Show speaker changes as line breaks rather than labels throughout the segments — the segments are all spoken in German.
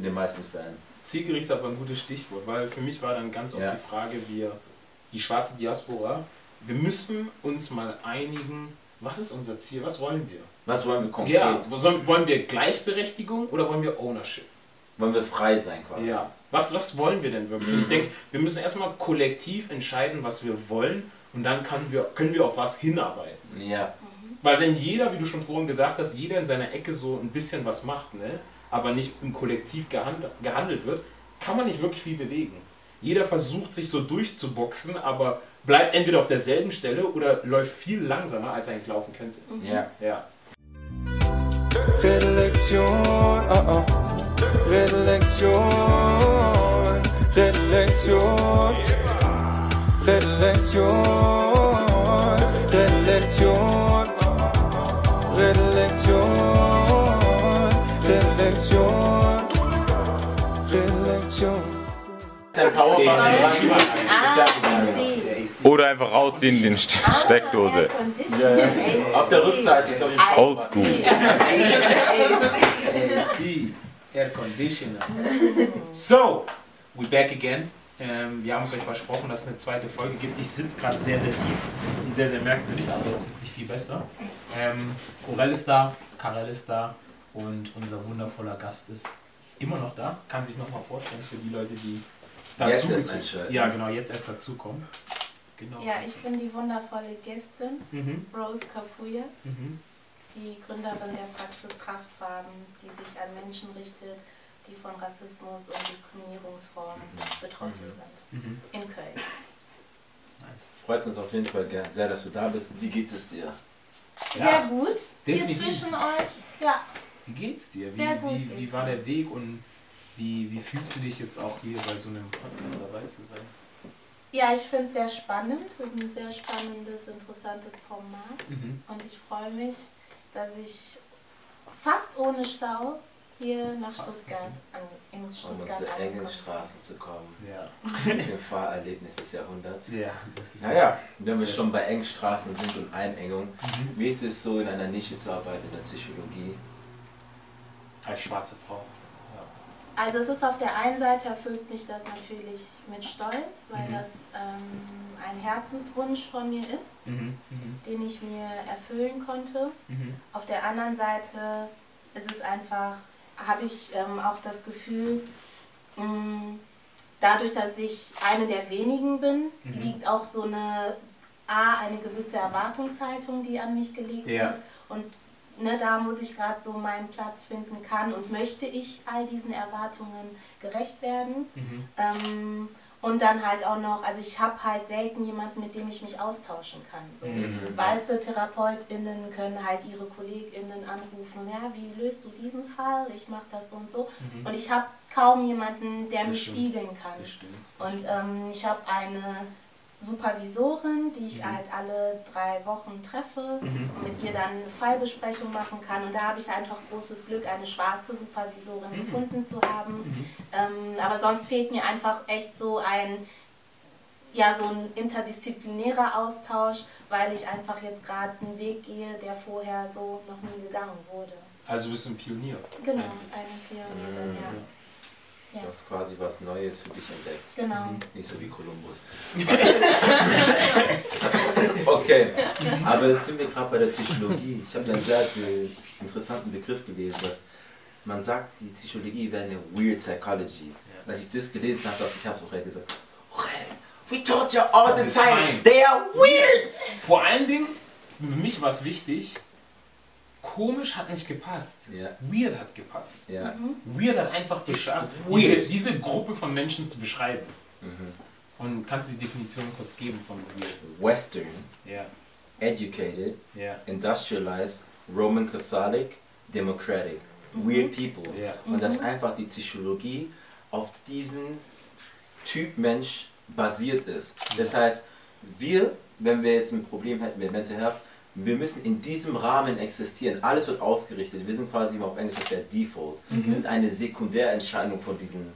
in den meisten Fällen.
Zielgericht ist aber ein gutes Stichwort, weil für mich war dann ganz oft
Ja.
die Frage, wir, die schwarze Diaspora, wir müssen uns mal einigen, was ist unser Ziel, was wollen wir?
Was wollen wir konkret?
Ja, wollen wir Gleichberechtigung oder wollen wir Ownership?
Wollen wir frei sein quasi?
Ja. Was, was wollen wir denn wirklich? Und Ich
Mhm.
denke, wir müssen erstmal kollektiv entscheiden, was wir wollen und dann kann wir, können wir auf was hinarbeiten.
Ja.
Weil wenn jeder, wie du schon vorhin gesagt hast, jeder in seiner Ecke so ein bisschen was macht, ne, aber nicht im Kollektiv gehandelt, wird, kann man nicht wirklich viel bewegen. Jeder versucht sich so durchzuboxen, aber bleibt entweder auf derselben Stelle oder läuft viel langsamer, als er eigentlich laufen könnte.
Ja.
Ja.
Redlektion, ah ah. Redlektion, Redlektion, Redlektion, Redlektion, Redlektion,
Oder einfach rausziehen in den Ste Steckdose.
Air conditioning.
Auf der Rückseite ist auf jeden Fall.
Oldschool.
AC, Air Conditioner. So, we back again. Ähm, wir haben es euch versprochen, dass es eine zweite Folge gibt. Ich sitze gerade sehr, sehr tief und sehr, sehr merkwürdig, aber jetzt sitze ich viel besser. Ähm, Orel ist da, Karel ist da und unser wundervoller Gast ist immer noch da. Kann sich noch mal vorstellen für die Leute, die
Jetzt
dazu
erst einschalten.
Ja, genau, jetzt erst dazukommen. Genau.
Ja, ich bin die wundervolle Gästin,
Mhm,
Rose Kafuya,
mhm.
die Gründerin der Praxis Kraftfarben, die sich an Menschen richtet, die von Rassismus und Diskriminierungsformen betroffen
Mhm.
sind.
Mhm.
In Köln.
Nice.
Freut uns auf jeden Fall sehr, dass du da bist. Wie geht es dir?
Sehr gut. Ihr
definitiv.
zwischen euch, ja.
Wie geht's dir? Wie,
Sehr gut
wie, wie
geht's
war der Weg und wie, wie fühlst du dich jetzt auch hier bei so einem Podcast dabei zu sein?
Ja, ich finde es sehr spannend. Es ist ein sehr spannendes, interessantes Format.
Mhm.
Und ich freue mich, dass ich fast ohne Stau hier nach Stuttgart, an, in
Um
Stuttgart
engen
angekommen
Straßen zu kommen.
Ja.
Mit dem Fahrerlebnis des Jahrhunderts.
ja, das ist
Naja, wenn wir schon bei engen Straßen sind und Einengung,
Mhm.
wie ist es so, in einer Nische zu arbeiten in der Psychologie?
Als schwarze Frau.
Also es ist auf der einen Seite erfüllt mich das natürlich mit Stolz, weil
Mhm.
das ähm, ein Herzenswunsch von mir ist.
Mhm. Mhm.
den ich mir erfüllen konnte.
Mhm.
Auf der anderen Seite ist es einfach, habe ich ähm, auch das Gefühl, mh, dadurch, dass ich eine der wenigen bin,
Mhm.
liegt auch so eine, A, eine gewisse Erwartungshaltung, die an mich gelegt
Ja.
wird. Und ne, da muss ich gerade so meinen Platz finden kann und möchte ich all diesen Erwartungen gerecht werden.
Mhm.
Ähm, und dann halt auch noch, also ich habe halt selten jemanden, mit dem ich mich austauschen kann. So.
Mhm.
Weiße TherapeutInnen können halt ihre KollegInnen anrufen, ja, wie löst du diesen Fall? Ich mache das so und so.
Mhm.
Und ich habe kaum jemanden, der
Das
mich
stimmt.
spiegeln kann.
Das stimmt.
Und ähm, ich habe eine Supervisorin, die ich
Mhm.
halt alle drei Wochen treffe
Mhm.
und mit ihr dann eine Fallbesprechung machen kann. Und da habe ich einfach großes Glück, eine schwarze Supervisorin
Mhm.
gefunden zu haben.
Mhm.
Ähm, aber sonst fehlt mir einfach echt so ein, ja, so ein interdisziplinärer Austausch, weil ich einfach jetzt gerade einen Weg gehe, der vorher so noch nie gegangen wurde.
Also bist du ein Pionier.
Genau,
eigentlich.
eine Pionierin,
Mhm.
Ja.
Du hast quasi was Neues für dich entdeckt.
Genau.
Mhm.
Nicht so wie Kolumbus. okay, aber jetzt sind wir gerade bei der Psychologie. Ich habe da einen sehr interessanten Begriff gelesen, dass man sagt, die Psychologie wäre eine Weird Psychology.
Ja.
Als ich das gelesen habe, dachte ich, ich habe auch gesagt, we told you all the time. they are weird!
Vor allen Dingen, für mich war es wichtig, komisch hat nicht gepasst.
Ja.
Weird hat gepasst.
Ja.
Weird hat einfach geschafft, diese, diese Gruppe von Menschen zu beschreiben.
Mhm.
Und kannst du die Definition kurz geben von Weird?
Western,
Ja,
educated,
ja,
industrialized, Roman Catholic, democratic. Weird people.
ja.
Und dass einfach die Psychologie auf diesen Typ Mensch basiert ist. Das heißt, wir, wenn wir jetzt ein Problem hätten mit Mental Health, wir müssen in diesem Rahmen existieren. Alles wird ausgerichtet. Wir sind quasi auf Englisch der Default. Wir sind eine Sekundärentscheidung von diesen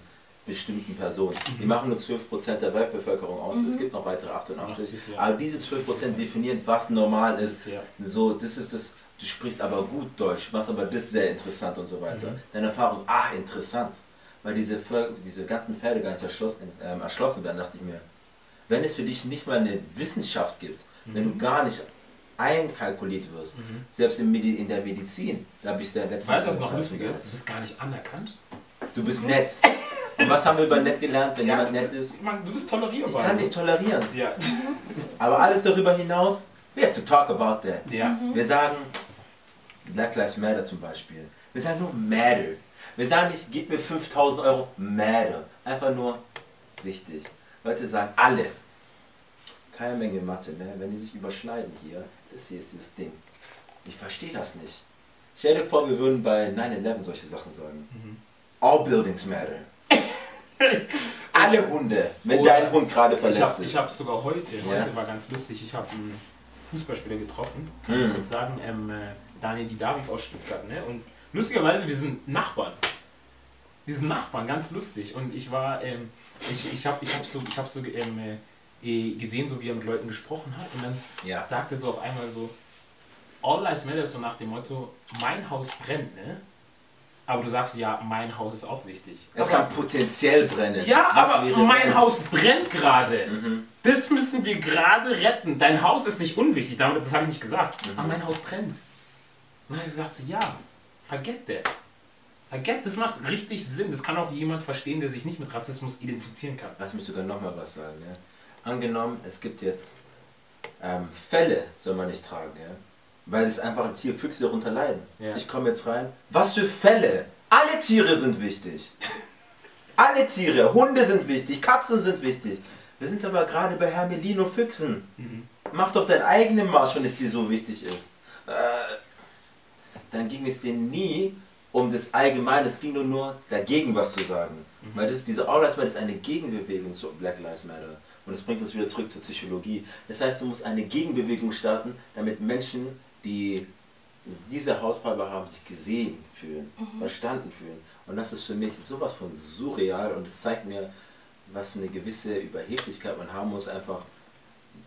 bestimmten Personen. Die machen nur 12% der Weltbevölkerung aus. Es gibt noch weitere 88.
80, ja.
Aber diese 12% definieren, was normal ist.
Ja.
So, das ist das, du sprichst aber gut Deutsch, machst aber das sehr interessant und so weiter.
Mhm.
Deine Erfahrung, ah, interessant. weil diese, diese ganzen Pferde gar nicht erschlossen, ähm, erschlossen werden, dachte ich mir, wenn es für dich nicht mal eine Wissenschaft gibt, wenn du gar nicht einkalkuliert wirst,
Mhm.
selbst in, Medi in der Medizin, da habe ich sehr letztens...
Weißt du, was noch
Podcast
lustig ist?
gehört.
Du bist gar nicht anerkannt.
Du bist nett. Und was haben wir über nett gelernt, wenn jemand nett ist?
Mann, du bist tolerierbar.
Ich kann dich tolerieren.
Ja.
Aber alles darüber hinaus, we have to talk about that.
ja.
Wir sagen Black Lives Matter zum Beispiel. Wir sagen nur Matter. Wir sagen nicht, gib mir 5000 Euro, Matter. Einfach nur wichtig. Leute sagen alle. Teilmenge Mathe, ne? wenn die sich überschneiden hier, das hier ist dieses Ding. Ich verstehe das nicht. Stell dir vor, wir würden bei 9-11 solche Sachen sagen.
Mhm.
All buildings matter. alle Hunde, wenn
Oder
dein Hund gerade
Ich
verletzt
habe
ist.
ich hab sogar heute,
Ja.
heute war ganz lustig, ich habe einen Fußballspieler getroffen, kann ich
Mhm.
kurz sagen, ähm, äh, Daniel Didaviv aus Stuttgart. Ne? Und lustigerweise, wir sind Nachbarn. Wir sind Nachbarn, ganz lustig. Und ich war, ähm, ich, ich habe ich hab so, ich hab so ähm, äh, gesehen, so wie er mit Leuten gesprochen hat. Und dann
Ja.
sagte so auf einmal so, All Lives Matter so nach dem Motto, mein Haus brennt, ne? Aber du sagst ja, mein Haus ist auch wichtig.
Es
Aber-
kann potenziell brennen.
ja,
Was
aber mein
wenn?
Haus brennt gerade.
Mhm.
Das müssen wir gerade retten. Dein Haus ist nicht unwichtig, damit, das habe ich nicht gesagt.
Mhm.
Aber mein Haus brennt. Und dann habe ich gesagt, so, ja, forget that. Forget, das macht richtig Sinn. Das kann auch jemand verstehen, der sich nicht mit Rassismus identifizieren kann.
Lass mich sogar noch mal was sagen. Ja. Angenommen, es gibt jetzt ähm, Fälle, soll man nicht tragen, ja? weil es einfach hier Füchse darunter leiden.
Ja.
Ich komme jetzt rein. Was für Fälle? Alle Tiere sind wichtig. Alle Tiere, Hunde sind wichtig, Katzen sind wichtig. Wir sind aber gerade bei Hermelino Füchsen.
Mhm.
Mach doch deinen eigenen Marsch, wenn es dir so wichtig ist. Äh, dann ging es dir nie um das Allgemeine, es ging nur, nur dagegen was zu sagen. Weil das ist diese All Lives Matter ist eine Gegenbewegung zu Black Lives Matter. Und das bringt uns wieder zurück zur Psychologie. Das heißt, du musst eine Gegenbewegung starten, damit Menschen, die diese Hautfarbe haben, sich gesehen fühlen, verstanden fühlen. Und das ist für mich sowas von surreal und es zeigt mir, was für eine gewisse Überheblichkeit man haben muss, einfach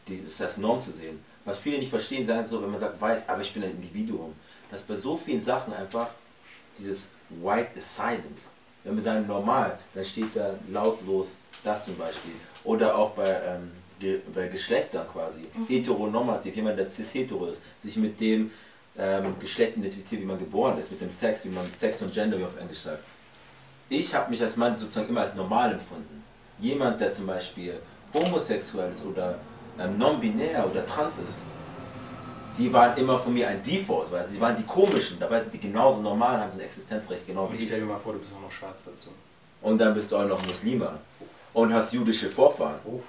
dieses als Norm zu sehen. Was viele nicht verstehen, sagen so, wenn man sagt weiß, aber ich bin ein Individuum. Dass bei so vielen Sachen einfach dieses White is silent. Wenn wir sagen normal, dann steht da lautlos das zum Beispiel. Oder auch bei, ähm, Ge bei Geschlechtern quasi. Heteronormativ, jemand, der cis-hetero ist, sich mit dem ähm, Geschlecht identifiziert, wie man geboren ist, mit dem Sex, wie man Sex und Gender, wie auf Englisch sagt. Ich habe mich als Mann sozusagen immer als normal empfunden. Jemand, der zum Beispiel homosexuell ist oder ähm, non-binär oder trans ist, die waren immer von mir ein Default, weil sie waren die komischen, dabei sind die genauso normal und haben so ein Existenzrecht genau wie
ich
ich.
stell dir mal vor, du bist auch noch schwarz dazu.
Und dann bist du auch noch Muslima und hast jüdische Vorfahren
Oh,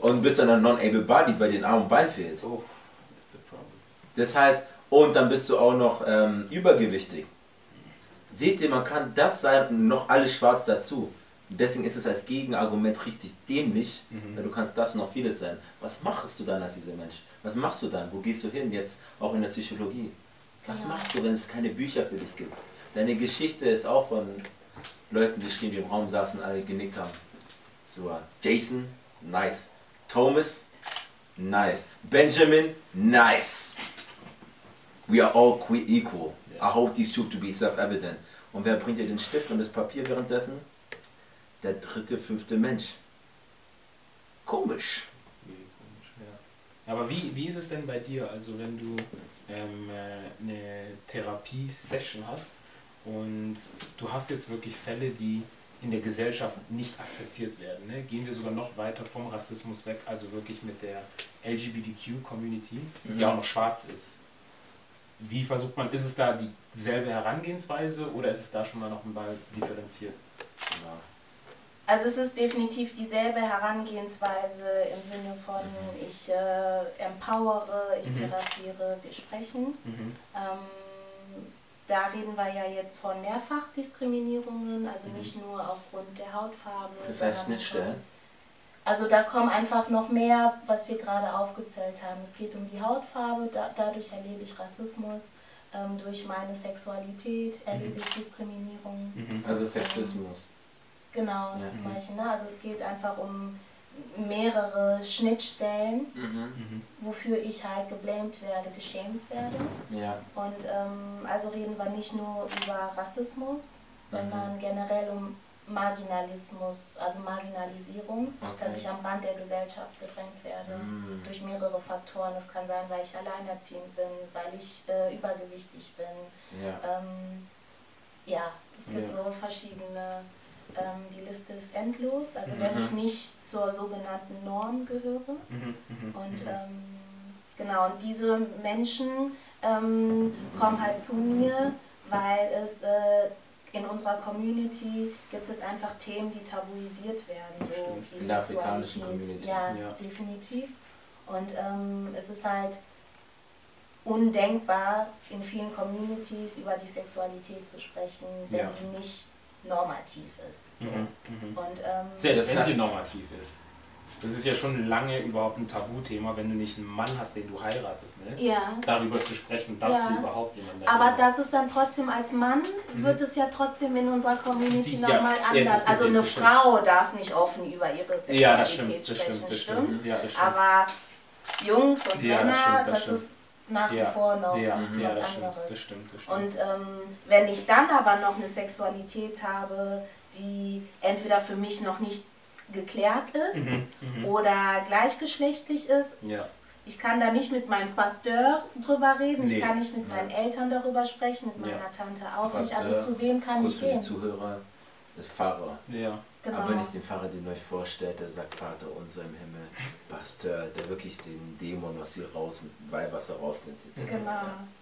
und bist dann ein non-able-bodied, weil dir ein Arm und Bein fehlt.
oh.
Das heißt, und dann bist du auch noch ähm, übergewichtig. Seht ihr, man kann das sein und noch alles schwarz dazu. Und deswegen ist es als Gegenargument richtig dämlich,
Mhm.
weil du kannst das noch vieles sein. Was machst du dann als dieser Mensch? Was machst du dann? Wo gehst du hin jetzt, auch in der Psychologie? Was
Genau.
machst du, wenn es keine Bücher für dich gibt? Deine Geschichte ist auch von Leuten geschrieben, die im Raum saßen, alle genickt haben. So, Jason, nice. Thomas, nice. Benjamin, nice. We are all equal. I hope these truths to be self-evident. Und wer bringt dir den Stift und das Papier währenddessen? Der dritte, fünfte Mensch. Komisch.
Ja. Aber wie, wie ist es denn bei dir, also wenn du ähm, äh, eine Therapie-Session hast und du hast jetzt wirklich Fälle, die in der Gesellschaft nicht akzeptiert werden. Ne? Gehen wir sogar noch weiter vom Rassismus weg, also wirklich mit der LGBTQ-Community, die
Mhm.
auch noch schwarz ist. Wie versucht man, ist es da dieselbe Herangehensweise oder ist es da schon mal noch mal differenziert?
Ja.
Also es ist definitiv dieselbe Herangehensweise im Sinne von ich äh, empowere, ich
Mhm.
therapiere, wir sprechen.
Mhm.
Ähm, da reden wir ja jetzt von Mehrfachdiskriminierungen, also
Mhm.
nicht nur aufgrund der Hautfarbe.
Das heißt Schnittstellen.
Also da kommen einfach noch mehr, was wir gerade aufgezählt haben. Es geht um die Hautfarbe, da, dadurch erlebe ich Rassismus, ähm, durch meine Sexualität erlebe ich Diskriminierung.
Mhm.
Also Sexismus.
Genau,
Ja.
zum Beispiel. Ne? Also es geht einfach um mehrere Schnittstellen,
Mhm.
Mhm.
wofür ich halt geblamed werde, geschämt werde.
Ja.
Und ähm, also reden wir nicht nur über Rassismus, sondern generell um Marginalismus, also Marginalisierung,
Okay.
dass ich am Rand der Gesellschaft gedrängt werde.
Mm.
Durch mehrere Faktoren. Es kann sein, weil ich alleinerziehend bin, weil ich äh, übergewichtig bin.
Ja.
Ähm, ja, es gibt
Ja.
so verschiedene. Ähm, die Liste ist endlos. Also
Mhm.
wenn ich nicht zur sogenannten Norm gehöre.
Mhm, mhm,
Und
mhm.
ähm, genau, und diese Menschen ähm, kommen halt zu mir, weil es äh, in unserer Community gibt es einfach Themen, die tabuisiert werden, so
In der afrikanischen
Sexualität.
Community.
Ja,
Ja.
definitiv. Und ähm, es ist halt undenkbar, in vielen Communities über die Sexualität zu sprechen, wenn
Ja.
die nicht normativ ist.
Mhm, mhm.
Und ähm,
Selbst
Das
wenn sie normativ ist. Das ist ja schon lange überhaupt ein Tabuthema, wenn du nicht einen Mann hast, den du heiratest, ne?
ja.
Darüber zu sprechen, dass
Ja.
du überhaupt jemanden
Aber
hast.
das ist dann trotzdem als Mann, wird es ja trotzdem in unserer Community
Mhm. Die- ja,
nochmal
ja,
anders.
das
also eine
das stimmt.
Frau darf nicht offen über ihre Sexualität
Ja, das stimmt, das
sprechen,
stimmt, das stimmt. Ja, das stimmt.
Aber Jungs und
Ja, das
Männer,
stimmt, das
das,
stimmt.
ist nach wie
Ja,
vor noch
ja,
Mhm.
ja,
was
das stimmt,
anderes.
das stimmt, das stimmt.
Und ähm, wenn ich dann aber noch eine Sexualität habe, die entweder für mich noch nicht geklärt ist
Mhm, mhm.
oder gleichgeschlechtlich ist,
Ja,
ich kann da nicht mit meinem Pasteur drüber reden,
Nee.
ich kann nicht mit meinen Eltern darüber sprechen, mit
Ja.
meiner Tante auch
Pasteur,
nicht. Also zu wem kann ich gehen?
Zuhörer, das Pfarrer.
ja.
Genau.
Aber nicht den Pfarrer, den euch vorstellt, der sagt, Vater unser im Himmel, Pasteur, der wirklich den Dämon aus ihr raus, mit Weihwasser rausnimmt. etc.
Genau.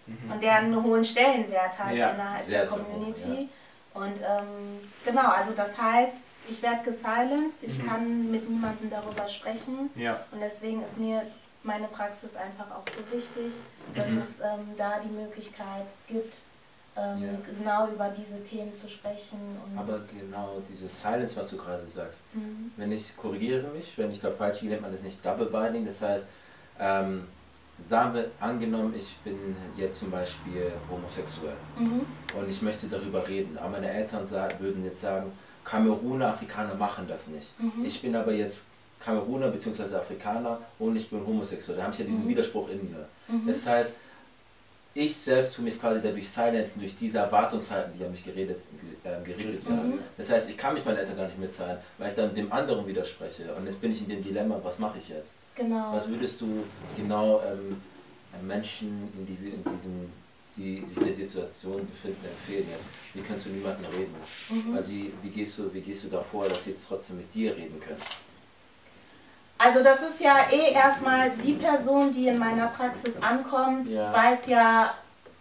Mhm.
Und der einen hohen Stellenwert hat
Ja,
innerhalb
sehr,
der
sehr hoch,
Community. Und ähm, genau, also das heißt, ich werde gesilenced, ich
Mhm.
kann mit niemandem darüber sprechen.
Ja,
Und deswegen ist mir meine Praxis einfach auch so wichtig, dass
Mhm.
es ähm, da die Möglichkeit gibt, ähm,
Ja.
genau über diese Themen zu sprechen. Und
Aber genau, dieses Silence, was du gerade sagst,
Mhm.
wenn ich korrigiere mich, wenn ich da falsch liege, nennt man das nicht Double Binding. Das heißt, ähm, sagen wir, angenommen, ich bin jetzt zum Beispiel homosexuell
Mhm.
und ich möchte darüber reden, aber meine Eltern sa- würden jetzt sagen, Kameruner, Afrikaner machen das nicht.
Mhm.
Ich bin aber jetzt Kameruner bzw. Afrikaner und ich bin homosexuell. Da habe ich ja diesen
Mhm.
Widerspruch in mir.
Mhm.
Das heißt, ich selbst tue mich quasi dadurch silenzen, durch diese Erwartungshaltung, die an mich geredet, ge- äh, gerichtet
Mhm.
werden. Das heißt, ich kann mich meinen Eltern gar nicht mitteilen, weil ich dann dem anderen widerspreche. Und jetzt bin ich in dem Dilemma, was mache ich jetzt?
Genau.
Was würdest du genau ähm, Menschen, in, die, in diesem, die sich der Situation befinden, empfehlen jetzt? Wie kannst du niemanden reden?
Mhm.
Also wie, wie, gehst du, wie gehst du da vor, dass sie jetzt trotzdem mit dir reden können?
Also das ist ja eh erstmal die Person, die in meiner Praxis ankommt,
Ja.
weiß ja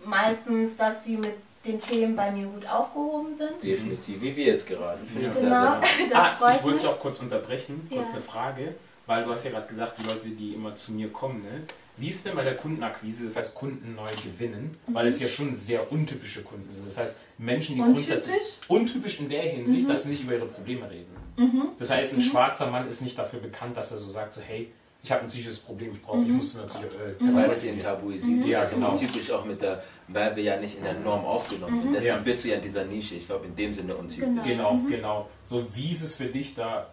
meistens, dass sie mit den Themen bei mir gut aufgehoben sind.
Definitiv, wie wir jetzt gerade. Finde ich sehr,
Genau,
sehr
das
ah, ich wollte dich auch kurz unterbrechen, kurz
Ja.
eine Frage, weil du hast ja gerade gesagt, die Leute, die immer zu mir kommen, ne? Wie ist denn bei der Kundenakquise, das heißt Kunden neu gewinnen, weil es ja schon sehr untypische Kunden sind. Das heißt Menschen, die
Untypisch?
grundsätzlich untypisch in der Hinsicht, dass sie nicht über ihre Probleme reden. Das heißt, ein schwarzer Mann ist nicht dafür bekannt, dass er so sagt, so hey, ich habe ein psychisches Problem, ich brauche, ich muss natürlich äh,
Weil das eben tabuisiert wird.
Ja,
Also
genau.
Untypisch auch mit der, weil wir ja nicht in der Norm aufgenommen sind. Deswegen
Ja.
bist du ja in dieser Nische. Ich glaube, in dem Sinne untypisch.
Genau.
Genau, genau. So wie ist es für dich da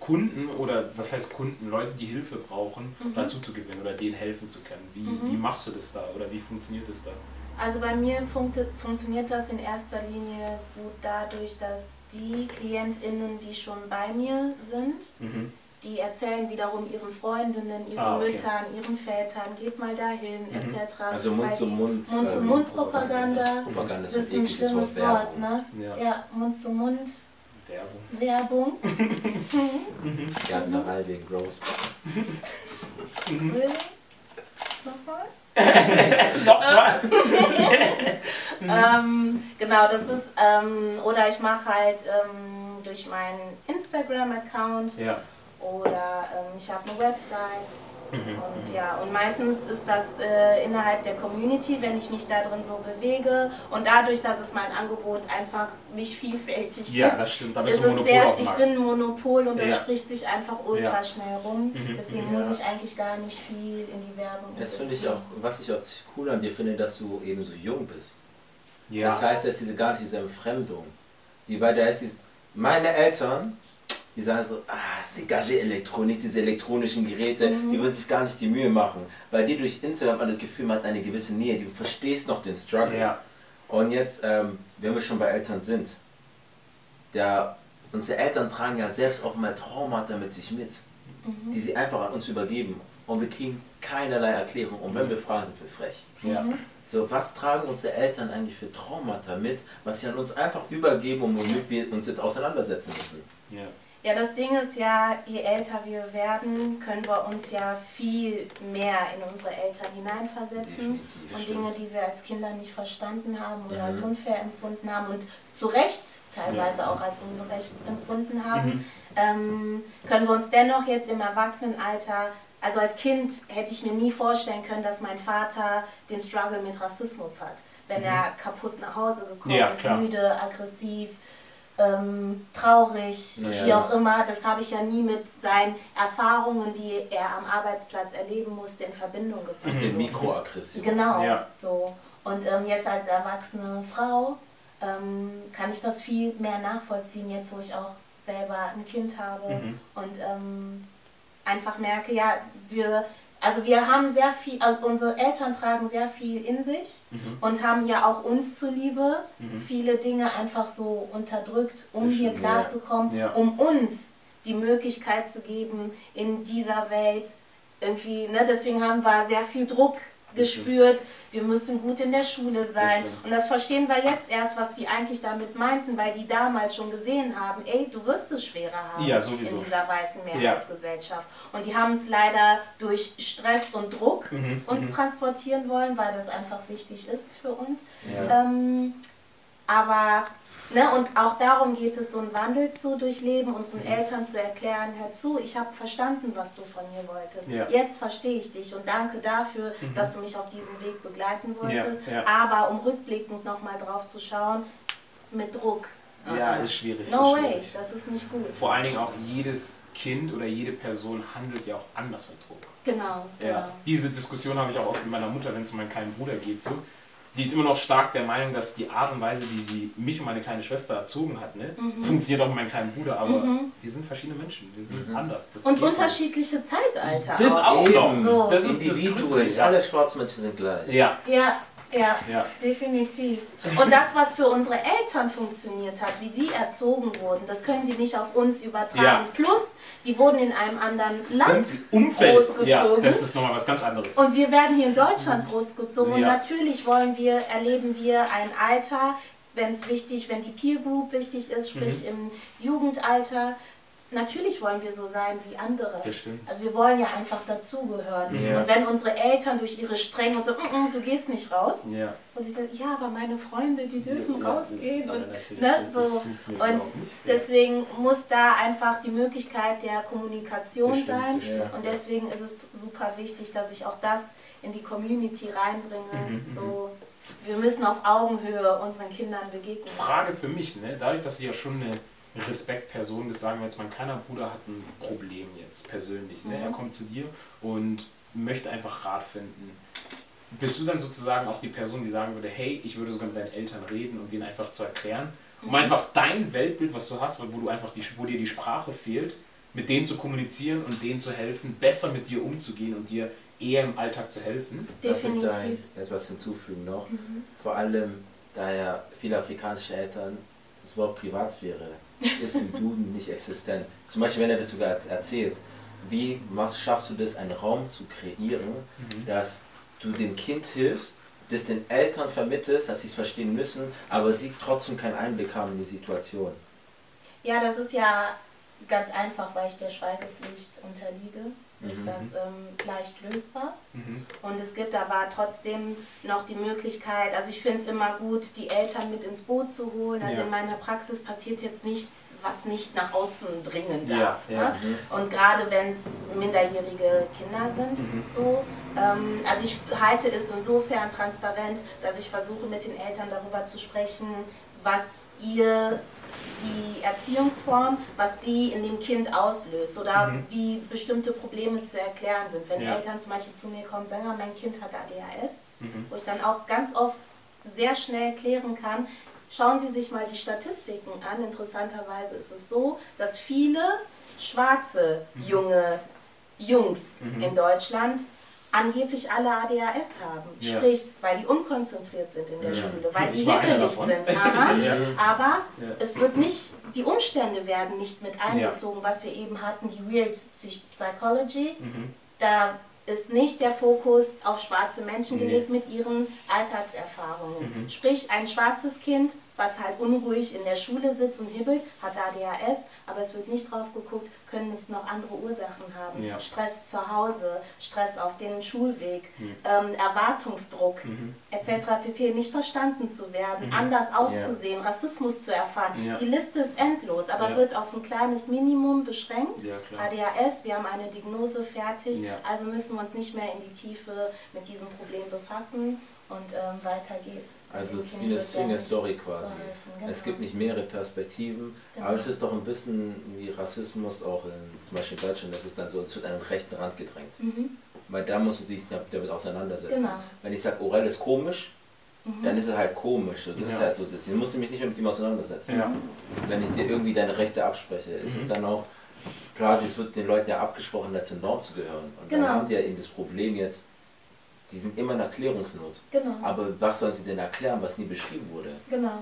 Kunden oder was heißt Kunden, Leute, die Hilfe brauchen, dazu zu gewinnen oder denen helfen zu können? Wie, wie machst du das da oder wie funktioniert das da?
Also bei mir funkt, funktioniert das in erster Linie gut dadurch, dass die KlientInnen, die schon bei mir sind,
Mhm.
die erzählen wiederum ihren Freundinnen, ihren
Ah, okay.
Müttern, ihren Vätern, geht mal dahin, etc.
Also Mund
Weil
zu
die-
Mund.
Mund zu Mund Propaganda.
Propaganda ist
ist ein
Wort.
schlimmes Wort,
Werbung.
ne?
Ja.
Ja, Mund zu Mund
Werbung.
Werbung.
Gärtnerei wegen Rose.
Really? Nochmal?
Nochmal.
ähm, genau, das ist, ähm, oder ich mache halt ähm, durch meinen Instagram-Account
Ja.
oder ähm, ich habe eine Website.
Mhm.
Und ja, und meistens ist das äh, innerhalb der Community, wenn ich mich da drin so bewege. Und dadurch, dass es mein Angebot einfach nicht vielfältig
Ja,
gibt,
das stimmt. Da bist
ist
du
es
Monopol
sehr, ich bin ein Monopol und das
Ja.
spricht sich einfach ultra
Ja.
schnell rum.
Mhm.
Deswegen
Ja.
muss ich eigentlich gar nicht viel in die Werbung
Das finde ich auch, was ich auch cool an dir finde, dass du eben so jung bist.
Ja.
Das heißt, dass diese gar nicht diese Entfremdung. Die, weil da ist diese, meine Eltern, die sagen so, ah, c'est gagé Elektronik, diese elektronischen Geräte, die würden sich gar nicht die Mühe machen. Weil dir durch Instagram man das Gefühl, man hat eine gewisse Nähe, du verstehst noch den Struggle.
Ja.
Und jetzt, ähm, wenn wir schon bei Eltern sind, der, unsere Eltern tragen ja selbst auch mal Traumata mit sich mit, die sie einfach an uns übergeben. Und wir kriegen keinerlei Erklärung. Und wenn wir fragen, sind wir frech.
Ja.
So, was tragen unsere Eltern eigentlich für Traumata mit, was sie an uns einfach übergeben und womit wir uns jetzt auseinandersetzen müssen?
Ja.
Ja, das Ding ist ja, je älter wir werden, können wir uns ja viel mehr in unsere Eltern hineinversetzen
Definitiv,
und. Dinge, die wir als Kinder nicht verstanden haben oder
Mhm.
als unfair empfunden haben und zu Recht teilweise auch als ungerecht empfunden haben, ähm, können wir uns dennoch jetzt im Erwachsenenalter, also als Kind hätte ich mir nie vorstellen können, dass mein Vater den Struggle mit Rassismus hat, wenn er kaputt nach Hause gekommen
Mhm. Ja,
ist,
klar.
müde, aggressiv, ähm, traurig,
Ja.
wie auch immer. Das habe ich ja nie mit seinen Erfahrungen, die er am Arbeitsplatz erleben musste, in Verbindung gebracht.
Mit den
So.
Mikroaggressionen.
Genau,
Ja.
so. Und ähm, jetzt als erwachsene Frau ähm, kann ich das viel mehr nachvollziehen, jetzt wo ich auch selber ein Kind habe
Mhm.
und ähm, einfach merke, ja, wir, also wir haben sehr viel, also unsere Eltern tragen sehr viel in sich
Mhm.
und haben ja auch uns zuliebe
Mhm.
viele Dinge einfach so unterdrückt, um hier klarzukommen,
Ja.
um uns die Möglichkeit zu geben, in dieser Welt irgendwie, ne, deswegen haben wir sehr viel Druck. Gespürt, wir müssen gut in der Schule sein.
stimmt.
Und das verstehen wir jetzt erst, was die eigentlich damit meinten, weil die damals schon gesehen haben, ey, du wirst es schwerer haben
Ja,
in dieser weißen Mehrheitsgesellschaft. Und die haben es leider durch Stress und Druck
Mhm,
uns
mhm.
transportieren wollen, weil das einfach wichtig ist für uns.
Ja.
Ähm, aber, ne, und auch darum geht es, so einen Wandel zu durchleben, unseren Eltern zu erklären, hör zu, ich habe verstanden, was du von mir wolltest.
Ja. Mhm.
Jetzt verstehe ich dich und danke dafür, dass du mich auf diesem Weg begleiten wolltest.
Ja, ja.
Aber um rückblickend nochmal drauf zu schauen, mit Druck.
Ja, ist schwierig.
No
ist
way,
schwierig.
das ist nicht gut.
Vor allen Dingen auch jedes Kind oder jede Person handelt ja auch anders mit Druck.
Genau, genau.
Ja. Diese Diskussion habe ich auch oft mit meiner Mutter, wenn es um meinen kleinen Bruder geht. So. Sie ist immer noch stark der Meinung, dass die Art und Weise, wie sie mich und meine kleine Schwester erzogen hat, ne, funktioniert auch mit meinem kleinen Bruder. Aber
Mhm.
wir sind verschiedene Menschen, wir sind anders. Das
Und unterschiedliche Zeitalter.
Das
auch.
auch noch.
So.
Das ist das
Individuen,
Größte.
nicht alle Schwarzmenschen sind gleich.
Ja,
Ja, ja.
ja.
Definitiv. Und das, was für unsere Eltern funktioniert hat, wie sie erzogen wurden, das können sie nicht auf uns übertragen.
Ja.
Plus, die wurden in einem anderen Land
Umfeld.
großgezogen.
Ja, das ist nochmal was ganz anderes.
und wir werden hier in Deutschland großgezogen. Und
Ja.
natürlich wollen wir, erleben wir ein Alter, wenn es wichtig, wenn die Peer Group wichtig ist, sprich
Mhm.
im Jugendalter. Natürlich wollen wir so sein wie andere. Also wir wollen ja einfach dazugehören.
Ja.
Und wenn unsere Eltern durch ihre Strenge und so, "Mm, mm, du gehst nicht raus,
Ja.
und sie sagt, ja, aber meine Freunde, die dürfen
Ja,
rausgehen.
ja,
und, ne, so. und deswegen muss da einfach die Möglichkeit der Kommunikation sein. Und deswegen ist es super wichtig, dass ich auch das in die Community reinbringe.
Mhm,
so, wir müssen auf Augenhöhe unseren Kindern begegnen.
Frage für mich, ne? dadurch, dass du ja schon eine Respektperson bist, sagen wir jetzt, mein kleiner Bruder hat ein Problem jetzt persönlich. Ne?
Mhm.
Er kommt zu dir und möchte einfach Rat finden. Bist du dann sozusagen auch die Person, die sagen würde, hey, ich würde sogar mit deinen Eltern reden und denen einfach zu erklären, um einfach dein Weltbild, was du hast, wo du einfach die, wo dir die Sprache fehlt, mit denen zu kommunizieren und denen zu helfen, besser mit dir umzugehen und dir eher im Alltag zu helfen?
Lass mich da
Definitiv.
etwas hinzufügen noch.
Mhm.
Vor allem, da ja viele afrikanische Eltern das Wort Privatsphäre ist im Duden nicht existent. Zum Beispiel, wenn er das sogar erzählt, wie machst, schaffst du das, einen Raum zu kreieren, dass du dem Kind hilfst, das den Eltern vermittelst, dass sie es verstehen müssen, aber sie trotzdem keinen Einblick haben in die Situation.
Ja, das ist ja ganz einfach, weil ich der Schweigepflicht unterliege. Ist
Mhm.
das ähm, leicht lösbar?
Mhm.
Und es gibt aber trotzdem noch die Möglichkeit, also ich finde es immer gut, die Eltern mit ins Boot zu holen. Also
Ja.
in meiner Praxis passiert jetzt nichts, was nicht nach außen dringen
Ja,
darf.
ja.
Ne? Und gerade wenn es minderjährige Kinder sind,
Mhm.
so. Ähm, also ich halte es insofern transparent, dass ich versuche mit den Eltern darüber zu sprechen, was ihr die Erziehungsform, was die in dem Kind auslöst oder
Mhm.
wie bestimmte Probleme zu erklären sind. Wenn
Ja.
Eltern zum Beispiel zu mir kommen und sagen, "Ah, mein Kind hat ADHS,
Mhm.
wo ich dann auch ganz oft sehr schnell klären kann, schauen Sie sich mal die Statistiken an. Interessanterweise ist es so, dass viele schwarze junge Jungs
Mhm.
in Deutschland angeblich alle ADHS haben.
Ja.
Sprich, weil die unkonzentriert sind in der
Ja.
Schule, weil die hibbelig sind. Aha.
Ja.
Aber es wird nicht, die Umstände werden nicht mit einbezogen, was wir eben hatten, die Weird Psych- Psychology.
Mhm.
Da ist nicht der Fokus auf schwarze Menschen
Nee.
gelegt mit ihren Alltagserfahrungen.
Mhm.
Sprich, ein schwarzes Kind, was halt unruhig in der Schule sitzt und hibbelt, hat ADHS, aber es wird nicht drauf geguckt, können es noch andere Ursachen haben.
Ja.
Stress zu Hause, Stress auf den Schulweg,
Mhm.
ähm, Erwartungsdruck
Mhm.
etc. pp. nicht verstanden zu werden, anders auszusehen, Rassismus zu erfahren.
Ja.
Die Liste ist endlos, aber
Ja.
wird auf ein kleines Minimum beschränkt.
Ja.
ADHS, wir haben eine Diagnose fertig,
Ja.
also müssen wir uns nicht mehr in die Tiefe mit diesem Problem befassen und ähm, weiter geht's.
Also es ist wie eine
wird ja
Single
nicht
Story quasi.
geholfen,
Es
genau.
gibt nicht mehrere Perspektiven,
Genau.
aber es ist doch ein bisschen wie Rassismus auch in zum Beispiel in Deutschland, das ist dann so, es wird an den rechten Rand gedrängt.
Mhm.
Weil da musst du dich damit auseinandersetzen.
Genau.
Wenn ich sage, Orel ist komisch,
Mhm.
dann ist es halt komisch. So, Das ist
Ja.
halt so, das, du musst mich nicht mehr mit ihm auseinandersetzen.
Ja.
Wenn ich dir irgendwie deine Rechte abspreche, ist
Mhm.
es dann auch quasi, es wird den Leuten ja abgesprochen, da zur Norm zu gehören. Und
Genau.
dann haben die ja eben das Problem jetzt, die sind immer in Erklärungsnot.
Genau,
Aber was sollen sie denn erklären, was nie beschrieben wurde?
genau,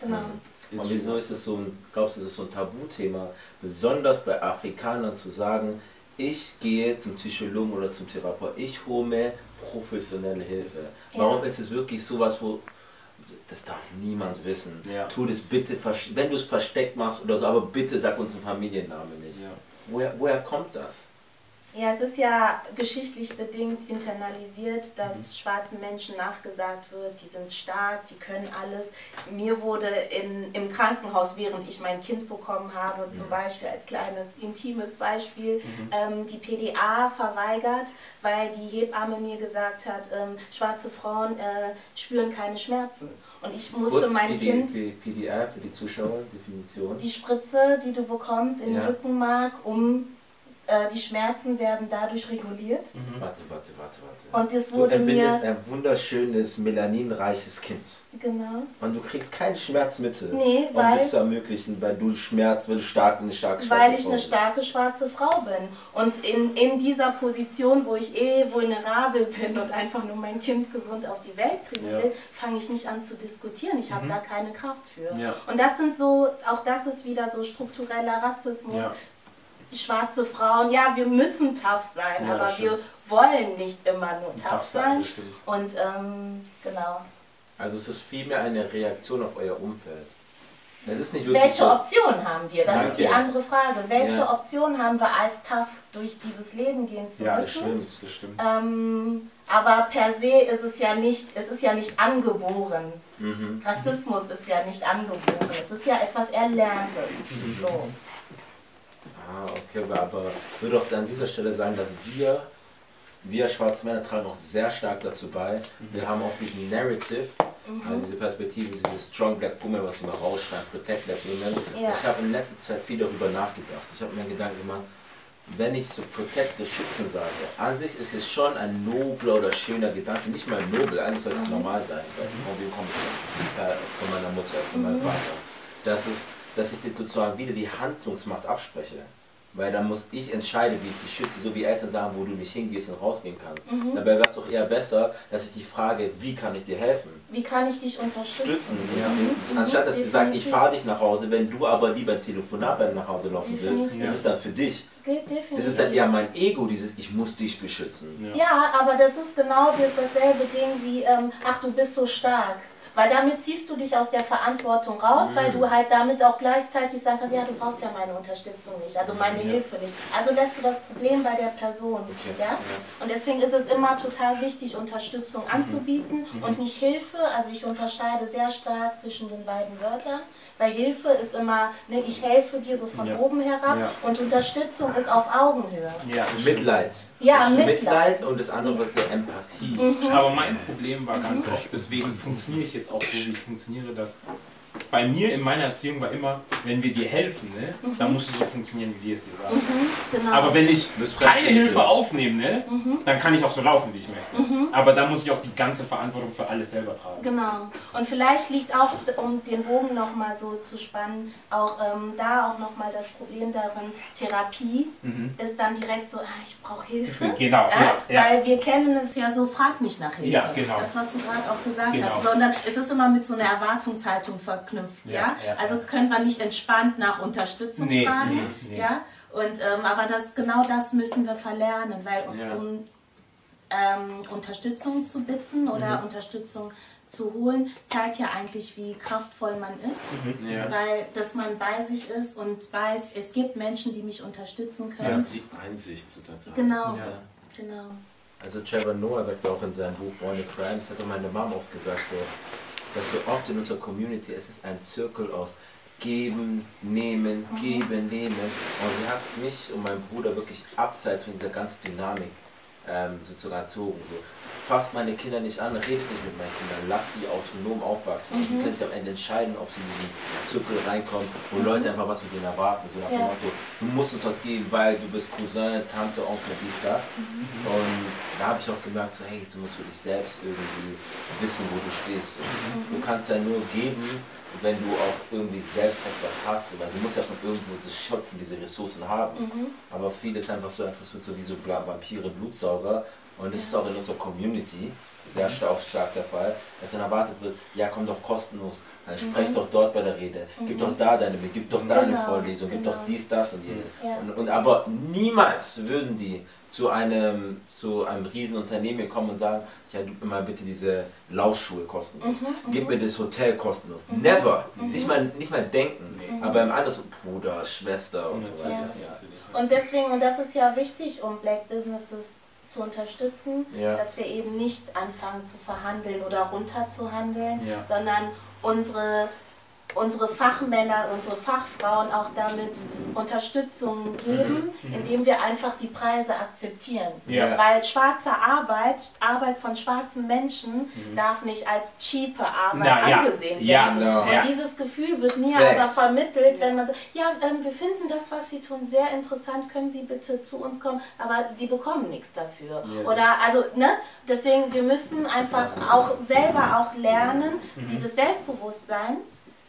genau.
Und wieso ist es so ein, glaubst du, es ist so ein Tabuthema, besonders bei Afrikanern zu sagen, ich gehe zum Psychologen oder zum Therapeut, ich hole mir professionelle Hilfe.
Ja.
Warum ist es wirklich sowas, wo das darf niemand wissen.
Ja.
Tu das bitte, wenn du es versteckt machst oder so, aber bitte sag uns den Familiennamen nicht.
Ja.
Woher, woher kommt das?
Ja, es ist ja geschichtlich bedingt internalisiert, dass
Mhm.
schwarzen Menschen nachgesagt wird, die sind stark, die können alles. Mir wurde in, im Krankenhaus, während ich mein Kind bekommen habe,
Mhm.
zum Beispiel als kleines intimes Beispiel, ähm, die PDA verweigert, weil die Hebamme mir gesagt hat, ähm, schwarze Frauen äh, spüren keine Schmerzen. Und ich musste
Kurz
mein
PD,
Kind
P- PDR für die Zuschauer, Definition.
die Spritze, die du bekommst in den
Ja.
Rückenmark, um äh, die Schmerzen werden dadurch reguliert.
Warte, warte, warte, warte.
Und
Du
wurde
entbindest
mir
ein wunderschönes, melaninreiches Kind.
genau.
Und du kriegst kein Schmerzmittel,
Nee,
um
weil-
das zu ermöglichen, weil du Schmerz, weil du stark eine starke schwarze
Weil ich
Frau
eine starke schwarze Frau bin. Und in, in dieser Position, wo ich eh vulnerabel bin und einfach nur mein Kind gesund auf die Welt kriegen
Ja.
will, fange ich nicht an zu diskutieren. Ich habe da keine Kraft für.
Ja.
Und das sind so, auch das ist wieder so struktureller Rassismus.
Ja.
Schwarze Frauen, ja, wir müssen tough sein,
Ja,
aber
das
wir wollen nicht immer nur tough,
Tough sein,
sein.
das.
Und ähm, genau.
Also es ist vielmehr eine Reaktion auf euer Umfeld. Es ist nicht wirklich
Welche
so,
Option haben wir? Das ist die
Danke.
andere Frage. Welche
Ja.
Option haben wir als tough durch dieses Leben gehen zu
Ja, das
müssen?
stimmt, das stimmt.
Ähm, aber per se ist es ja nicht, es ist ja nicht angeboren.
Mhm.
Rassismus ist ja nicht angeboren. Es ist ja etwas Erlerntes.
Mhm.
So.
Ah, okay, aber ich würde auch an dieser Stelle sagen, dass wir, wir schwarze Männer tragen auch sehr stark dazu bei. Wir haben auch diesen Narrative, also diese Perspektive, dieses Strong Black Woman, was sie mal rausschreiben, Protect Black Women.
Ja.
Ich habe in letzter Zeit viel darüber nachgedacht. Ich habe mir Gedanken gemacht, wenn ich so Protect, beschützen sage, an sich ist es schon ein nobler oder schöner Gedanke, nicht mal nobel, eigentlich sollte es normal sein, weil von wem kommt es? Äh, von meiner Mutter, von meinem Vater. Das ist, dass ich dir sozusagen wieder die Handlungsmacht abspreche. Weil dann muss ich entscheiden, wie ich dich schütze, so wie Eltern sagen, wo du nicht hingehst und rausgehen kannst. Dabei wäre es doch eher besser, dass ich dich frage, wie kann ich dir helfen?
Wie kann ich dich unterstützen?
Stützen. Ja.
Mhm.
Anstatt dass sie sagen, ich fahre dich nach Hause, wenn du aber lieber ein Telefonat bei mir nach Hause laufen willst,
Definitiv.
das ist dann für dich.
Geht definitiv.
Das ist dann eher mein Ego, dieses Ich muss dich beschützen.
Ja, aber das ist genau das, dasselbe Ding wie, ähm, ach, du bist so stark. Weil damit ziehst du dich aus der Verantwortung raus, weil
Mhm.
du halt damit auch gleichzeitig sagen kannst, ja, du brauchst ja meine Unterstützung nicht, also meine Hilfe nicht. Also lässt du das Problem bei der Person.
Okay,
Ja?
ja.
Und deswegen ist es immer total wichtig, Unterstützung anzubieten
Mhm.
und nicht Hilfe. Also ich unterscheide sehr stark zwischen den beiden Wörtern. Weil Hilfe ist immer, ne, ich helfe dir so von
Ja.
oben herab
Ja.
und Unterstützung ist auf Augenhöhe.
Ja.
Mitleid.
Ja, Mitleid.
Mitleid und das andere was ist ja Empathie.
Mhm.
Aber mein Problem war ganz oft, deswegen funktioniere ich jetzt auch so, wie ich funktioniere, dass bei mir in meiner Erziehung war immer, wenn wir dir helfen, ne, dann musst du so funktionieren, wie wir es dir sagen.
Genau.
Aber wenn ich keine. Hilfe aufnehme, ne, dann kann ich auch so laufen, wie ich möchte. Aber dann muss ich auch die ganze Verantwortung für alles selber tragen.
Genau. Und vielleicht liegt auch, um den Bogen nochmal so zu spannen, auch ähm, da auch nochmal das Problem darin, Therapie ist dann direkt so, ah, ich brauche Hilfe.
Mhm. Genau, ja, ja.
Weil wir kennen es ja so, frag mich nach Hilfe.
Ja, genau.
Das, was du gerade auch gesagt
Genau.
hast. Sondern es ist immer mit so einer Erwartungshaltung verknüpft. Ja,
Ja, ja.
Also können wir nicht entspannt nach Unterstützung
Nee,
fragen.
nee, nee.
Ja? Und, ähm, aber das, genau das müssen wir verlernen, weil um,
Ja.
um ähm, Unterstützung zu bitten oder
Mhm.
Unterstützung zu holen, zeigt ja eigentlich, wie kraftvoll man ist,
Mhm.
Ja.
weil dass man bei sich ist und weiß, es gibt Menschen, die mich unterstützen können.
Die Einsicht sozusagen.
Genau,
Ja.
genau.
Also Trevor Noah sagt auch in seinem Buch Born in Crimes, hat auch meine Mom oft gesagt, so, dass wir oft in unserer Community, es ist ein Circle aus geben, nehmen, geben, nehmen. Und sie hat mich und meinen Bruder wirklich abseits von dieser ganzen Dynamik ähm, sozusagen erzogen. So. Fasst meine Kinder nicht an, redet nicht mit meinen Kindern, lasst sie autonom aufwachsen. Sie können sich am Ende entscheiden, ob sie in diesen Circle reinkommen, wo Leute einfach was mit ihnen erwarten. So nach dem
Ja.
Motto, du musst uns was geben, weil du bist Cousin, Tante, Onkel, dies, das. Und da habe ich auch gemerkt, so, hey, du musst für dich selbst irgendwie wissen, wo du stehst. Du kannst ja nur geben, wenn du auch irgendwie selbst etwas hast. Weil du musst ja von irgendwo das schöpfen, diese Ressourcen haben. Aber viel ist einfach so, einfach so wie so Vampire, Blutsauger. Und es ist auch in unserer Community sehr stark, stark der Fall, dass dann erwartet wird, ja komm doch kostenlos, dann sprech doch dort bei der Rede, gib doch da deine, gib doch da eine
Genau,
Vorlesung, gib
genau.
doch dies, das und jenes.
Ja.
Und, und aber niemals würden die zu einem, zu einem riesen Unternehmen kommen und sagen, ja, gib mir mal bitte diese Lauschschuhe kostenlos, gib mir das Hotel kostenlos. Never. Nicht, mal, nicht mal denken. Aber im anderen so Bruder, Schwester und so weiter.
ja, natürlich.
Und deswegen, und das ist ja wichtig, um Black Businesses zu unterstützen,
Ja.
dass wir eben nicht anfangen zu verhandeln oder runterzuhandeln,
Ja.
sondern unsere, unsere Fachmänner, unsere Fachfrauen auch damit Unterstützung geben, indem wir einfach die Preise akzeptieren.
Mhm. Ja.
Weil schwarze Arbeit, Arbeit von schwarzen Menschen darf nicht als cheape Arbeit
Mhm. Na, ja.
angesehen werden.
Ja,
Genau.
Und
Ja.
dieses Gefühl wird mir
Facts.
aber vermittelt, wenn man sagt, ja, ähm, wir finden das, was Sie tun, sehr interessant, können Sie bitte zu uns kommen, aber Sie bekommen nichts dafür.
Ja.
Oder, also, ne, deswegen, wir müssen einfach auch selber auch lernen,
Mhm.
dieses Selbstbewusstsein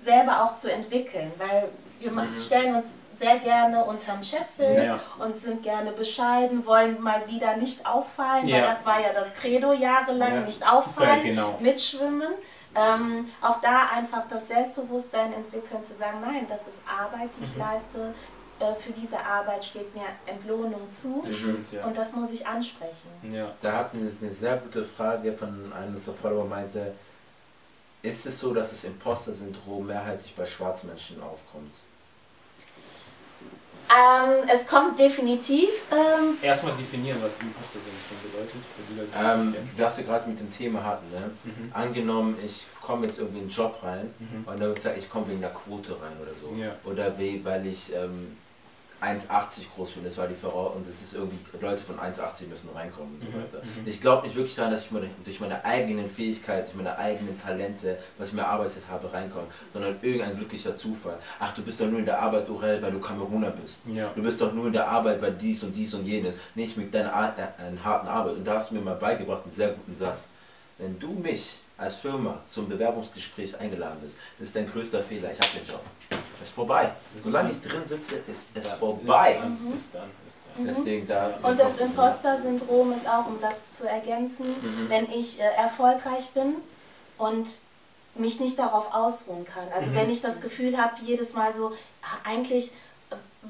selber auch zu entwickeln, weil wir ma- stellen uns sehr gerne unterm Scheffel
Mhm. Ja.
und sind gerne bescheiden, wollen mal wieder nicht auffallen, weil
Ja.
das war ja das Credo jahrelang,
Ja.
nicht auffallen,
Ja, genau.
mitschwimmen. Ähm, auch da einfach das Selbstbewusstsein entwickeln, zu sagen, nein, das ist Arbeit, die
Mhm.
ich leiste. Äh, für diese Arbeit steht mir Entlohnung zu
Das stimmt, ja.
und das muss ich ansprechen.
ja.
Da hatten wir eine sehr gute Frage von einem unserer Follower meinte, ist es so, dass das Imposter-Syndrom mehrheitlich bei schwarzen Menschen aufkommt?
Ähm, es kommt definitiv. Ähm,
Erstmal definieren, was Imposter-Syndrom bedeutet. Für die Leute, die das
Ähm, was wir gerade mit dem Thema hatten, ne?
Mhm.
angenommen, ich komme jetzt irgendwie in einen Job rein
Mhm.
und dann wird gesagt, ich komme wegen der Quote rein oder so.
Ja.
Oder we- weil ich ähm, 1,80 groß bin, das war die Voraussetzung und es ist irgendwie, Leute von 1,80 müssen reinkommen und so
Mhm,
weiter.
mhm.
Ich glaube nicht wirklich daran, dass ich meine, durch meine eigenen Fähigkeiten, durch meine eigenen Talente, was ich mir erarbeitet habe, reinkomme, sondern irgendein glücklicher Zufall. Ach, du bist doch nur in der Arbeit, Urel, weil du Kameruner bist.
Ja.
Du bist doch nur in der Arbeit, weil dies und dies und jenes. Nicht mit deiner Ar äh, einer harten Arbeit. Und da hast du mir mal beigebracht, einen sehr guten Satz. Wenn du mich als Firma zum Bewerbungsgespräch eingeladen bist, das ist dein größter Fehler. Ich habe den Job. Es ist vorbei. Solange ich drin sitze, ist es
Ja,
vorbei.
Ist dann, ist dann, ist dann.
Deswegen da.
und das Imposter-Syndrom ist auch, um das zu ergänzen,
Mhm.
wenn ich äh, erfolgreich bin und mich nicht darauf ausruhen kann. Also
Mhm.
wenn ich das Gefühl habe, jedes Mal so, ah, eigentlich,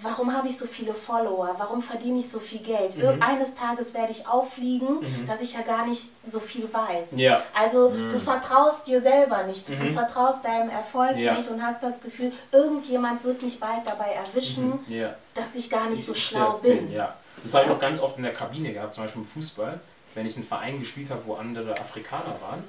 warum habe ich so viele Follower? Warum verdiene ich so viel Geld?
Mhm.
Irgendeines Tages werde ich auffliegen, dass ich ja gar nicht so viel weiß.
Ja.
Also du vertraust dir selber nicht, du
Mhm.
vertraust deinem Erfolg
Ja.
nicht und hast das Gefühl, irgendjemand wird mich bald dabei erwischen,
Ja.
dass ich gar nicht so
Ich
schlau
sehr
bin.
Ja. Das habe ich auch ganz oft in der Kabine gehabt, zum Beispiel im Fußball. Wenn ich einen Verein gespielt habe, wo andere Afrikaner waren,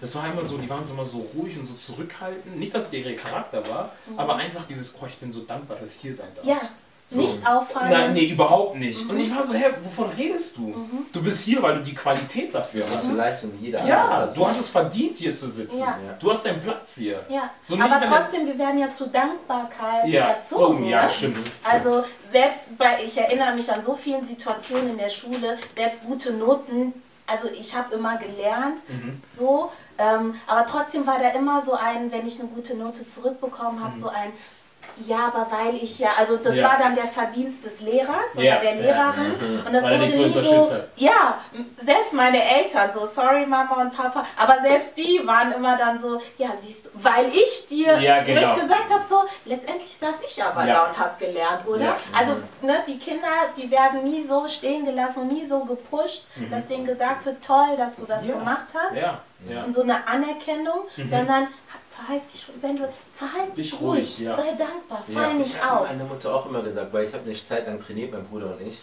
das war immer so, die waren so immer so ruhig und so zurückhaltend. Nicht, dass es ihr Charakter war, aber einfach dieses, oh, ich bin so dankbar, dass ich hier sein darf.
Ja,
So.
Nicht auffallen.
Nein, nee, überhaupt nicht.
Mhm.
Und ich war so, hä, wovon redest du? Du bist hier, weil du die Qualität dafür
Das
hast.
ist Leistung jeder
Ja,
andere.
du hast es verdient, hier zu sitzen.
Ja.
Du hast deinen Platz hier.
Ja,
So nicht,
aber
er-
trotzdem, wir werden ja zu Dankbarkeit
Ja,
erzogen.
so, ja,
ne?
stimmt.
Also selbst bei, ich erinnere mich an so vielen Situationen in der Schule, selbst gute Noten, also ich habe immer gelernt,
Mhm.
so, ähm, aber trotzdem war da immer so ein, wenn ich eine gute Note zurückbekommen habe, so ein, ja, aber weil ich ja, also das
Mhm. Ja.
war dann der Verdienst des Lehrers oder
Ja,
der
ja,
Lehrerin und das
Weil
wurde
so
nie so, ja, selbst meine Eltern, so sorry Mama und Papa, aber selbst die waren immer dann so, ja siehst du, weil ich dir,
genau.
ich gesagt habe, so letztendlich saß ich aber da und habe gelernt, oder?
Ja.
Also ne, die Kinder, die werden nie so stehen gelassen und nie so gepusht, dass denen gesagt wird, toll, dass du das
Mhm.
Gemacht hast
Ja, ja.
und so eine Anerkennung, sondern verhalt dich, wenn du verhalt dich,
Dich
ruhig,
ruhig, ja.
sei dankbar,
Ja.
fall
Ich
nicht
habe
auf.
meine Mutter auch immer gesagt, weil ich habe eine Zeit lang trainiert, mein Bruder und ich.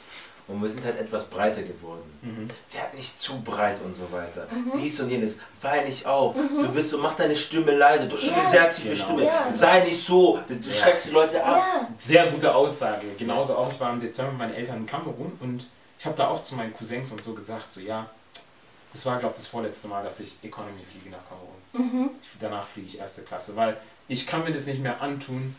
Und wir sind halt etwas breiter geworden.
Mhm.
Werd nicht zu breit und so weiter. Dies und jenes. Weih nicht auf. Du bist so, mach deine Stimme leise. Du hast eine
Ja.
sehr tiefe
Genau.
Stimme.
Ja.
Sei nicht so. Du schreckst die Leute ab.
Ja,
Sehr gute Aussage. Genauso auch, ich war im Dezember mit meinen Eltern in Kamerun und ich habe da auch zu meinen Cousins und so gesagt, so ja, das war, glaube ich, das vorletzte Mal, dass ich Economy fliege nach Kamerun. Ich, danach fliege ich erste Klasse, weil ich kann mir das nicht mehr antun.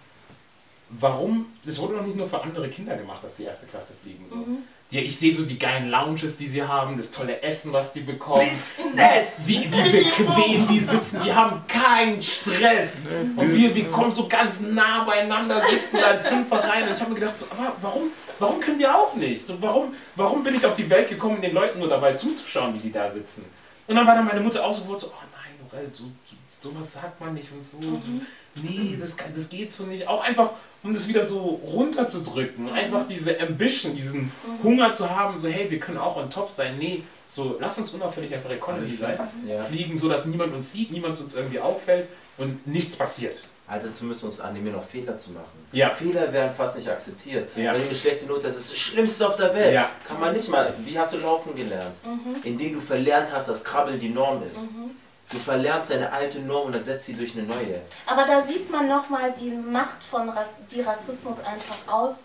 Warum? Das wurde doch nicht nur für andere Kinder gemacht, dass die erste Klasse fliegen. So. Die, ich sehe so die geilen Lounges, die sie haben, das tolle Essen, was die bekommen.
Business!
Wie, wie bequem die sitzen, die haben keinen Stress. Und wir, wir kommen so ganz nah beieinander, sitzen da in Fünfer rein. Und ich habe mir gedacht, so, aber warum, warum können wir auch nicht? So, warum, warum bin ich auf die Welt gekommen, den Leuten nur dabei zuzuschauen, wie die da sitzen? Und dann war dann meine Mutter auch sofort so, oh nein, Orel, so, so, sowas sagt man nicht und so. Du, nee, das, das geht so nicht. Auch einfach, um das wieder so runterzudrücken. Einfach diese Ambition, diesen Hunger zu haben, so hey, wir können auch on top sein. Nee, so lass uns unauffällig einfach Economy sein.
Ja.
Fliegen, so dass niemand uns sieht, niemand uns irgendwie auffällt und nichts passiert.
Also dazu müssen wir uns annehmen, auch Fehler zu machen.
Ja.
Fehler werden fast nicht akzeptiert.
Ja.
Wenn du eine schlechte Note hast, das ist das Schlimmste auf der Welt.
Ja.
Kann man nicht mal. Wie hast du laufen gelernt? Indem du verlernt hast, dass Krabbeln die Norm ist. Du verlernst deine alte Norm und ersetzt sie durch eine neue.
aber da sieht man nochmal die Macht von Rass die Rassismus einfach aus,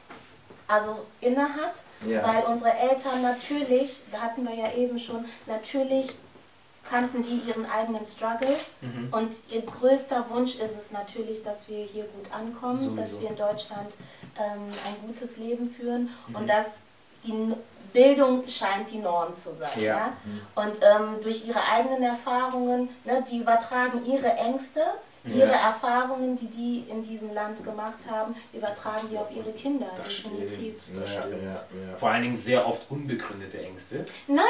also innehat,
Ja.
weil unsere Eltern natürlich, da hatten wir ja eben schon, natürlich kannten die ihren eigenen Struggle
Mhm.
und ihr größter Wunsch ist es natürlich, dass wir hier gut ankommen,
Sowieso.
dass wir in Deutschland ähm, ein gutes Leben führen
Mhm.
und dass die Bildung scheint die Norm zu sein.
Ja.
Ja? Und ähm, durch ihre eigenen Erfahrungen, ne, die übertragen ihre Ängste, ihre Erfahrungen, die die in diesem Land gemacht haben, übertragen die auf ihre Kinder,
Das
definitiv.
Ja, ja, ja.
Vor allen Dingen sehr oft unbegründete Ängste.
Naja,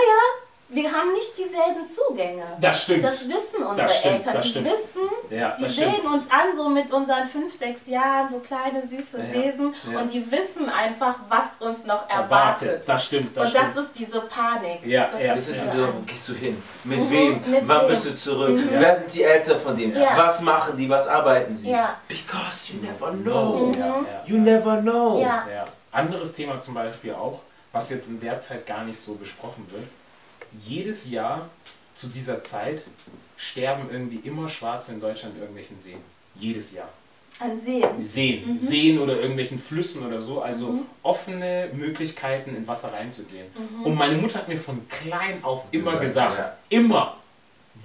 wir haben nicht dieselben Zugänge.
Das stimmt.
Das wissen unsere
Das stimmt,
Eltern.
das
die
stimmt.
wissen,
Ja,
die
das stimmt.
sehen uns an, so mit unseren fünf, sechs Jahren, so kleine, süße
Ja,
Wesen.
ja.
Und die wissen einfach, was uns noch erwartet.
Das stimmt, das
und das
stimmt.
ist diese Panik.
Ja,
das
ja.
Das ist
diese
diese, wo gehst du hin? Mit
Mhm,
wem?
mit
Wann
wem?
bist du zurück?
Mhm.
Wer sind die Eltern von denen?
Ja.
Was machen die? Was arbeiten sie?
Ja.
Because you never know.
Mhm.
Ja, ja.
You never know.
Ja.
Ja. Anderes Thema zum Beispiel auch, was jetzt in der Zeit gar nicht so besprochen wird. Jedes Jahr zu dieser Zeit sterben irgendwie immer Schwarze in Deutschland in irgendwelchen Seen. Jedes Jahr.
An Seen.
Seen. Seen oder irgendwelchen Flüssen oder so. Also offene Möglichkeiten in Wasser reinzugehen. Und meine Mutter hat mir von klein auf immer
Gesagt,
gesagt,
ja.
immer,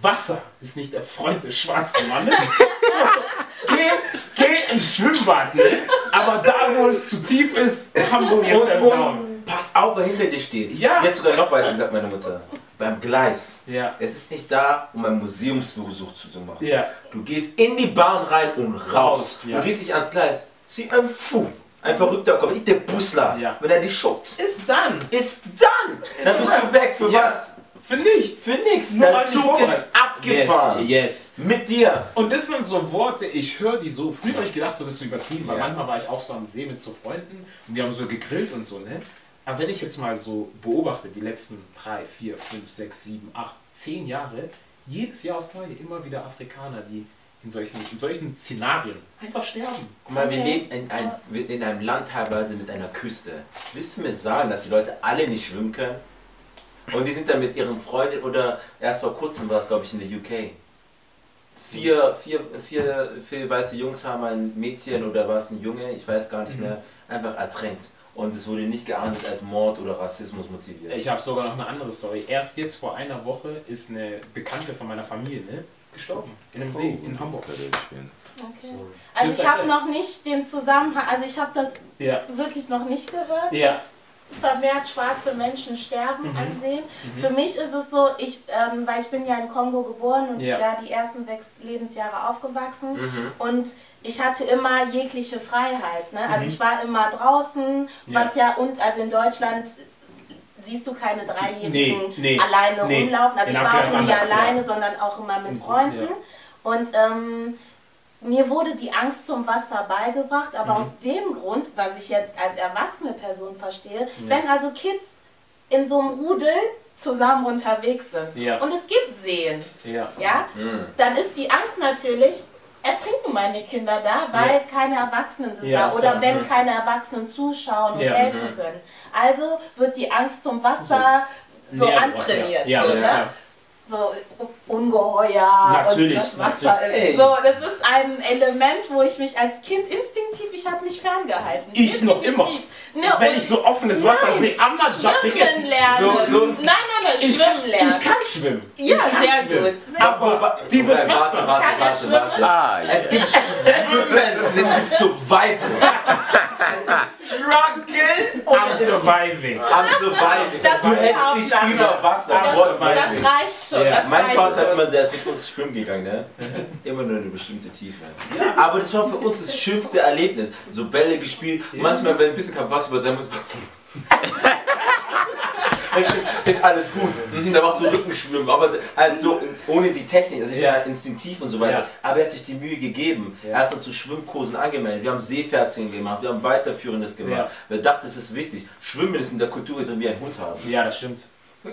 Wasser ist nicht der Freund des schwarzen Mannes. geh, geh ins Schwimmbad, ne? aber da, wo es zu tief ist, Hamburg
Und,
yourself down.
Pass auf, wer hinter dir steht.
Ja.
Jetzt sogar noch weiter gesagt, meine Mutter. Beim Gleis.
Ja.
Es ist nicht da, um einen Museumsbesuch zu machen.
Ja.
Du gehst in die Bahn rein und raus.
Ja.
Du gehst nicht ans Gleis. Sieh ein Fu. Ein Verrückter kommt. Ich der Busler.
Ja.
Wenn er dich schuckt.
Ist dann.
Ist dann. Dann bist du weg. Für
Ja.
was?
Für nichts.
Für nichts.
Nur
Der Zug ist abgefahren.
Yes. yes.
Mit dir.
Und das sind so Worte, ich höre die so. Früher habe ich gedacht, so, das ist übertrieben, weil
Ja.
manchmal war ich auch so am See mit so Freunden und die haben so gegrillt und so, ne? Aber wenn ich jetzt mal so beobachte, die letzten drei, vier, fünf, sechs, sieben, acht, zehn Jahre, jedes Jahr aufs Neue immer wieder Afrikaner, die in solchen, in solchen Szenarien einfach sterben.
Guck mal, wir leben in, ein, in einem Land teilweise mit einer Küste. Willst du mir sagen, dass die Leute alle nicht schwimmen können? Und die sind dann mit ihren Freunden oder erst vor kurzem war es, glaube ich, in der UK. vier, vier, vier, vier weiße Jungs haben ein Mädchen oder war es ein Junge, ich weiß gar
Mhm.
nicht mehr, einfach ertränkt. Und es wurde nicht geahndet als Mord oder Rassismus motiviert.
Ich habe sogar noch eine andere Story. Erst jetzt vor einer Woche ist eine Bekannte von meiner Familie ne, gestorben. In einem See in Hamburg.
Okay.
So.
Also ich habe noch nicht den Zusammenhang, also ich habe das
Ja.
wirklich noch nicht gehört,
Ja.
Vermehrt schwarze Menschen sterben
Mhm.
ansehen. Für mich ist es so, ich, ähm, weil ich bin ja in Kongo geboren und
Ja.
da die ersten sechs Lebensjahre aufgewachsen
Mhm.
und ich hatte immer jegliche Freiheit. Ne? Also
Mhm.
ich war immer draußen,
Ja.
was ja und also in Deutschland siehst du keine Dreijährigen
Nee, nee,
alleine
nee.
rumlaufen. Also
In
ich war auch nie
anders, ja.
alleine, sondern auch immer mit
Mhm,
Freunden.
ja.
Und ähm, mir wurde die Angst zum Wasser beigebracht, aber
Mhm.
aus dem Grund, was ich jetzt als erwachsene Person verstehe, wenn also Kids in so einem Rudel zusammen unterwegs sind
Ja.
und es gibt Seen,
Ja.
ja,
Mhm.
dann ist die Angst natürlich, ertrinken meine Kinder da, weil keine Erwachsenen sind
Ja,
da oder
klar.
wenn
Mhm.
keine Erwachsenen zuschauen und
Ja.
helfen
Mhm.
können. Also wird die Angst zum Wasser so,
gebracht,
antrainiert.
Ja,
so,
ja,
ne? So Ungeheuer
Natürlich,
und das Wasser
natürlich.
Ist. So, das ist ein Element, wo ich mich als Kind instinktiv, ich habe mich ferngehalten.
Ich noch immer.
Ne,
Wenn
und
ich so offenes Wasser
Nein,
sehe, am Jumping.
Schwimmen lernen.
So- so-
nein, nein, nein,
Ich,
schwimmen lernen.
ich kann schwimmen.
Ja,
ich kann
sehr
schwimmen.
gut, sehr
Aber dieses
Warte,
Wasser.
Warte,
Kann er
warte, warte?
Ah, ja.
Es gibt Schwimmen und es gibt Survival. Es gibt Struggle
I'm surviving.
am Survival.
Das
Du hältst dich über Wasser.
Das-
surviving?
das reicht schon.
Ja.
Das
Mein Vater hat
schon.
immer, der ist mit uns schwimmen gegangen, ne? Immer nur eine bestimmte Tiefe. Aber das war für uns das schönste Erlebnis. So Bälle gespielt, manchmal, wenn ein bisschen kein Wasser über sein muss. Es ist, ist alles gut. Mhm, Der macht so Rückenschwimmen, aber halt so ohne die Technik, also ja. instinktiv und so weiter.
Ja.
Aber er hat sich die Mühe gegeben.
Ja.
Er hat uns zu Schwimmkursen angemeldet. Wir haben Seepferdchen gemacht, wir haben Weiterführendes gemacht.
Ja.
Wir dachten, es ist wichtig. Schwimmen ist in der Kultur drin wie ein Hund haben.
Ja, das stimmt.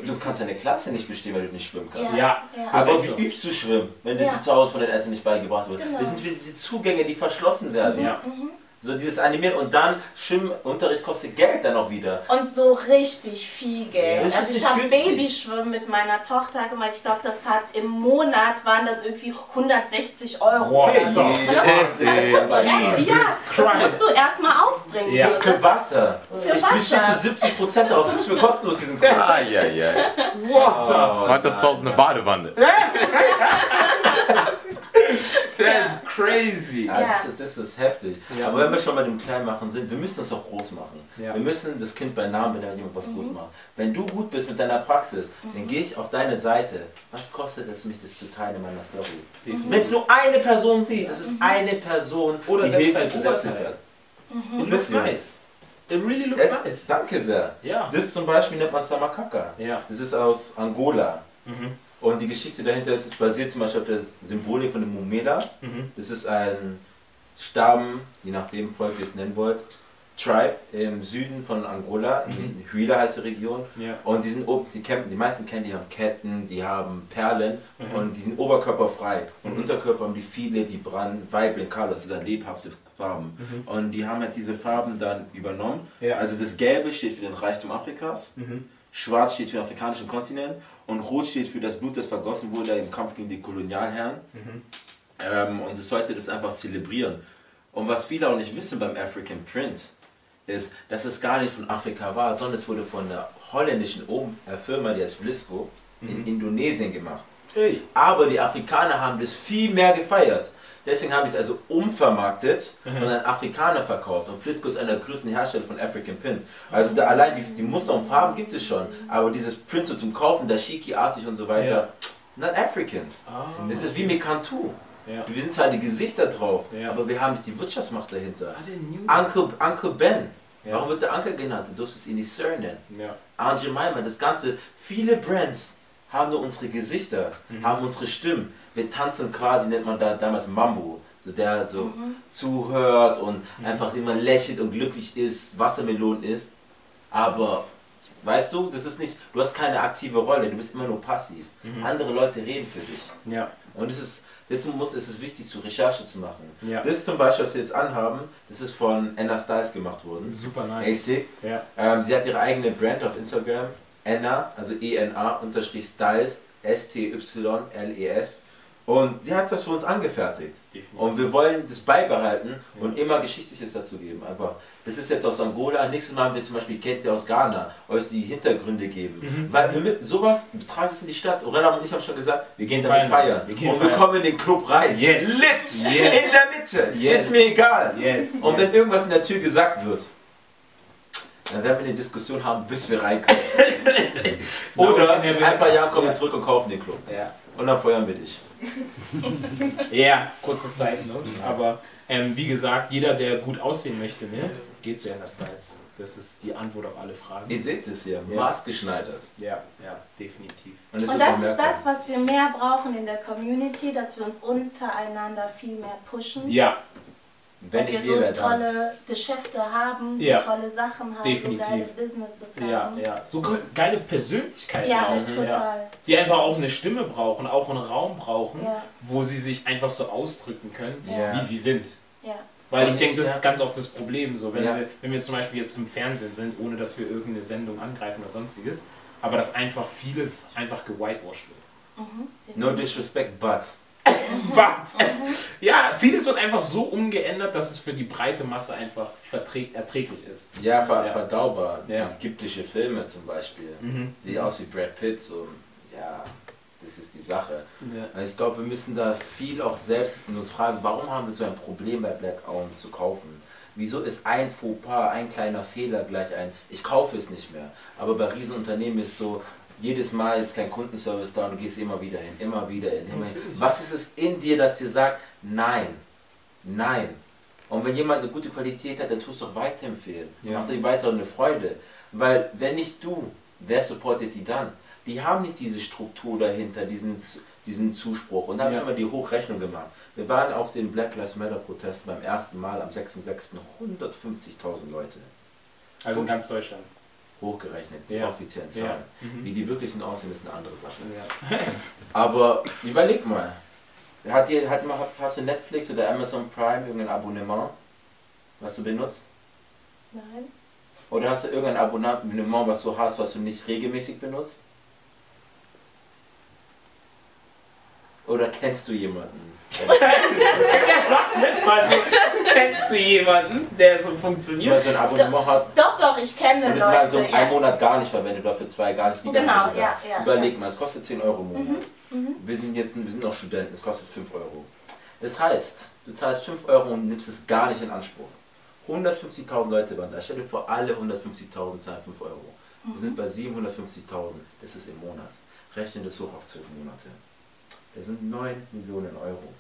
Du kannst eine Klasse nicht bestehen, weil du nicht schwimmen kannst.
Ja.
ja.
Aber
ist so.
wie übst du schwimmen, wenn das
Ja.
zu Hause von den Eltern nicht beigebracht wird?
Genau.
Das sind diese Zugänge, die verschlossen werden.
Ja.
So dieses Animieren und dann Schwimmunterricht kostet Geld dann auch wieder.
Und so richtig viel Geld.
Das ist
also ich habe. Babyschwimmen mit meiner Tochter gemacht. Ich glaube, das hat im Monat waren das irgendwie 160 Euro.
Wow.
oder so.
Nee,
Und
das
das,
ist
musst du ja, das musst du erstmal aufbringen.
Ja.
So,
Für
das-
Wasser.
Für
ich
Wasser.
zu 70 Prozent daraus. Gibst mir kostenlos diesen Kurs.
Ah, ja, ja.
Water.
Oh,
hat doch zu Hause eine Badewanne.
That's crazy.
Ja,
Ja.
das, ist, das ist heftig.
Ja.
Aber wenn wir schon bei dem Kleinmachen sind, wir müssen es doch groß machen.
Ja.
Wir müssen das Kind bei Namen benennen, wenn jemand was gut macht. Wenn du gut bist mit deiner Praxis, dann gehe ich auf deine Seite. Was kostet es mich, das zu teilen in meiner Story? Wenn es nur eine Person sieht, das ist eine Person,
Oder
die
selbst
Hilfe
Oberteil.
Selbsthilfe.
It looks nice. It really looks
Es,
nice.
danke sehr.
Ja.
Das zum Beispiel nennt man Samakaka.
Ja.
Das ist aus Angola.
Mhm.
Und die Geschichte dahinter ist, es basiert zum Beispiel auf der Symbolik von dem Mumela.
Mhm.
Das ist ein Stamm, je nachdem Volk ihr es nennen wollt, Tribe im Süden von Angola, in Huila heißt die Region.
Ja.
Und die sind oben, die kämpfen, die meisten kennen, die haben Ketten, die haben Perlen
Mhm.
und die sind oberkörperfrei. Und Unterkörper haben die viele Vibran, Vibrant Colors, also dann lebhafte Farben. Und die haben halt diese Farben dann übernommen.
Mhm. Ja.
Also das Gelbe steht für den Reichtum Afrikas,
Mhm.
Schwarz steht für den afrikanischen Kontinent und Rot steht für das Blut, das vergossen wurde im Kampf gegen die Kolonialherren.
Mhm.
Ähm, und es sollte das einfach zelebrieren. Und was viele auch nicht wissen beim African Print, ist, dass es gar nicht von Afrika war, sondern es wurde von einer holländischen äh, Firma, die heißt Vlisco, in Indonesien gemacht.
Hey.
Aber die Afrikaner haben das viel mehr gefeiert. Deswegen haben sie es also umvermarktet und an Afrikaner verkauft. Und Flisco ist einer der größten Hersteller von African Print. Also da allein die, die Muster und Farben gibt es schon. Aber dieses Print so zum Kaufen, Dashiki-artig und so weiter,
Ja.
not Africans.
Ah.
Es ist wie Mekantu.
Ja.
Wir sind zwar die Gesichter drauf,
Ja.
aber wir haben nicht die Wirtschaftsmacht dahinter.
Knew
Uncle, Uncle Ben.
Ja.
Warum wird der Uncle genannt? Du durftest ihn nicht Sir nennen.
Ja.
Aunt Jemima, das Ganze, viele Brands haben nur unsere Gesichter,
Mhm.
haben unsere Stimmen. Wir tanzen quasi, nennt man da damals Mambo. So der so zuhört und
Mhm.
einfach immer lächelt und glücklich ist, Wassermelonen isst. Aber weißt du, das ist nicht, du hast keine aktive Rolle, du bist immer nur passiv.
Mhm.
Andere Leute reden für dich.
Ja.
Und es ist, deswegen muss, ist es wichtig, zu Recherche zu machen.
Ja.
Das zum Beispiel, was wir jetzt anhaben, das ist von Anna Styles gemacht worden.
Super nice.
AC.
Ja.
Ähm, sie hat ihre eigene Brand auf Instagram, Enna, also E-N-A, unterstrich Styles, S-T-Y-L-E-S. Und sie hat das für uns angefertigt.
Definitiv.
Und wir wollen das beibehalten und immer Geschichtliches dazu geben. Einfach, das ist jetzt aus Angola. Nächstes Mal haben wir zum Beispiel, kennt ihr aus Ghana, euch die Hintergründe geben.
Mhm.
Weil wir mit sowas wir tragen es in die Stadt. Orella und ich haben schon gesagt, wir gehen damit
Feiern.
feiern.
Wir gehen
und wir
feiern.
kommen in den Club rein.
Yes.
Lit!
Yes.
In der Mitte.
Yes.
Ist mir egal.
Yes.
Und wenn irgendwas in der Tür gesagt wird, dann werden wir eine Diskussion haben, bis wir reinkommen. Oder ein paar
it.
Jahren kommen wir zurück und kaufen den Club.
Ja.
Und dann feuern wir dich.
Ja, kurze Zeit, ne? Aber ähm, wie gesagt, jeder, der gut aussehen möchte, ne, geht zu Anna Styles. Das ist die Antwort auf alle Fragen.
Ihr seht es hier,
Ja.
maßgeschneidert.
Ja, ja, definitiv.
Und das,
Und das ist das, was wir mehr brauchen in der Community, dass wir uns untereinander viel mehr pushen.
Ja,
Wenn
wir so
wäre, dann.
tolle Geschäfte haben, so
Ja.
tolle Sachen haben,
Definitiv.
so geile Businesses
ja,
haben.
ja. So ge- geile Persönlichkeiten
Ja,
auch.
Total.
Die einfach auch eine Stimme brauchen, auch einen Raum brauchen,
Ja.
wo sie sich einfach so ausdrücken können,
Ja.
wie sie sind.
Ja.
Weil ich denke, das
ja.
ist ganz oft das Problem. So, wenn,
Ja.
wir, wenn wir zum Beispiel jetzt im Fernsehen sind, ohne dass wir irgendeine Sendung angreifen oder sonstiges, aber dass einfach vieles einfach gewhitewashed wird.
Mhm.
No disrespect, but.
But, ja, vieles wird einfach so umgeändert, dass es für die breite Masse einfach erträglich ist.
Ja, ver
Ja.
verdaubar.
Ja.
Ägyptische Filme zum Beispiel.
Mhm.
Sieht aus wie Brad Pitt. So. Ja, das ist die Sache.
Ja.
Also Ich glaube, wir müssen da viel auch selbst uns fragen, warum haben wir so ein Problem bei Black Owned zu kaufen? Wieso ist ein Fauxpas, ein kleiner Fehler gleich ein, ich kaufe es nicht mehr. Aber bei Riesenunternehmen ist so, jedes Mal ist kein Kundenservice da und du gehst immer wieder hin, immer wieder hin. Immer hin. Was ist es in dir, das dir sagt, nein, nein. Und wenn jemand eine gute Qualität hat, dann tust du doch weiterempfehlen.
Ja.
macht dir weiter eine Freude. Weil wenn nicht du, wer supportet die dann? Die haben nicht diese Struktur dahinter, diesen, diesen Zuspruch. Und da
Ja.
ich immer die Hochrechnung gemacht. Wir waren auf dem Black Lives Matter Protest beim ersten Mal am 6.6. 150.000 Leute
Also in ganz Deutschland.
Hochgerechnet, die
Ja.
offiziellen
Ja.
Zahlen.
Mhm.
Wie die wirklichen aussehen, ist eine andere Sache.
Ja.
Aber überleg mal, hat ihr, hat, hast du Netflix oder Amazon Prime irgendein Abonnement, was du benutzt?
Nein.
Oder hast du irgendein Abonnement, was du hast, was du nicht regelmäßig benutzt? Oder kennst du jemanden?
Mal so, kennst du jemanden, der so
Zum
funktioniert?
Beispiel ein Abonnement hat
Doch, doch, ich kenne
und es mal
Leute.
so einen
ja.
Monat gar nicht verwendet oder für zwei gar nicht. die
Genau,
gar nicht
ja, ja,
Überleg mal, es kostet 10 Euro im Monat.
Mhm.
Wir sind jetzt wir sind noch Studenten, es kostet 5 Euro. Das heißt, du zahlst 5 Euro und nimmst es gar nicht in Anspruch. 150.000 Leute waren da. Stell dir vor, alle 150.000 zahlen 5 Euro. Wir sind bei 750.000. Das ist im Monat. Rechne das hoch auf 12 Monate. Das sind 9 Millionen Euro,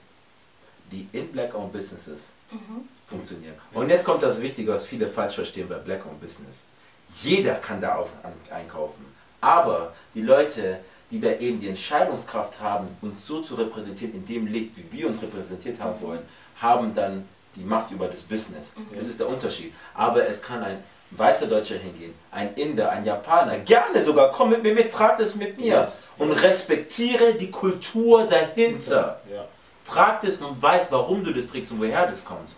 die in Black-Owned Businesses
Mhm.
funktionieren. Und jetzt kommt das Wichtige, was viele falsch verstehen bei Black-Owned Business. Jeder kann da auf, an, einkaufen. Aber die Leute, die da eben die Entscheidungskraft haben, uns so zu repräsentieren, in dem Licht, wie wir uns repräsentiert haben wollen, haben dann die Macht über das Business. Das ist der Unterschied. Aber es kann ein weißer Deutscher hingehen, ein Inder, ein Japaner, gerne sogar, komm mit mir mit, trag das mit mir
Yes.
und respektiere die Kultur dahinter.
Ja.
Trag das und weiß, warum du das trägst und woher das kommt.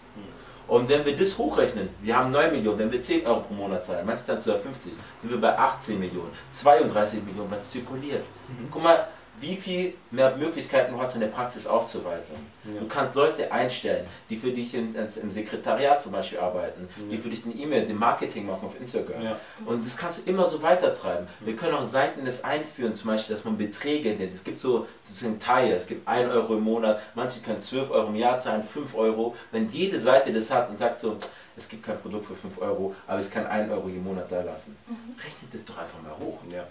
Und wenn wir das hochrechnen, wir haben 9 Millionen, wenn wir 10 Euro pro Monat zahlen, manche zahlen sogar 50, sind wir bei 18 Millionen, 32 Millionen, was zirkuliert. Guck mal, wie viel mehr Möglichkeiten du hast in der Praxis auszuweiten.
Ja.
Du kannst Leute einstellen, die für dich in, ins- im Sekretariat zum Beispiel arbeiten, die für dich den E-Mail, den Marketing machen auf Instagram.
Ja.
Und das kannst du immer so weitertreiben. Wir können auch Seiten das einführen, zum Beispiel, dass man Beträge nennt. Es gibt so sozusagen Teile, es gibt 1 Euro im Monat, manche können 12 Euro im Jahr zahlen, 5 Euro. Wenn jede Seite das hat und sagt so, es gibt kein Produkt für 5 Euro, aber ich kann 1 Euro im Monat da lassen. Rechnet das doch einfach mal hoch
Ja.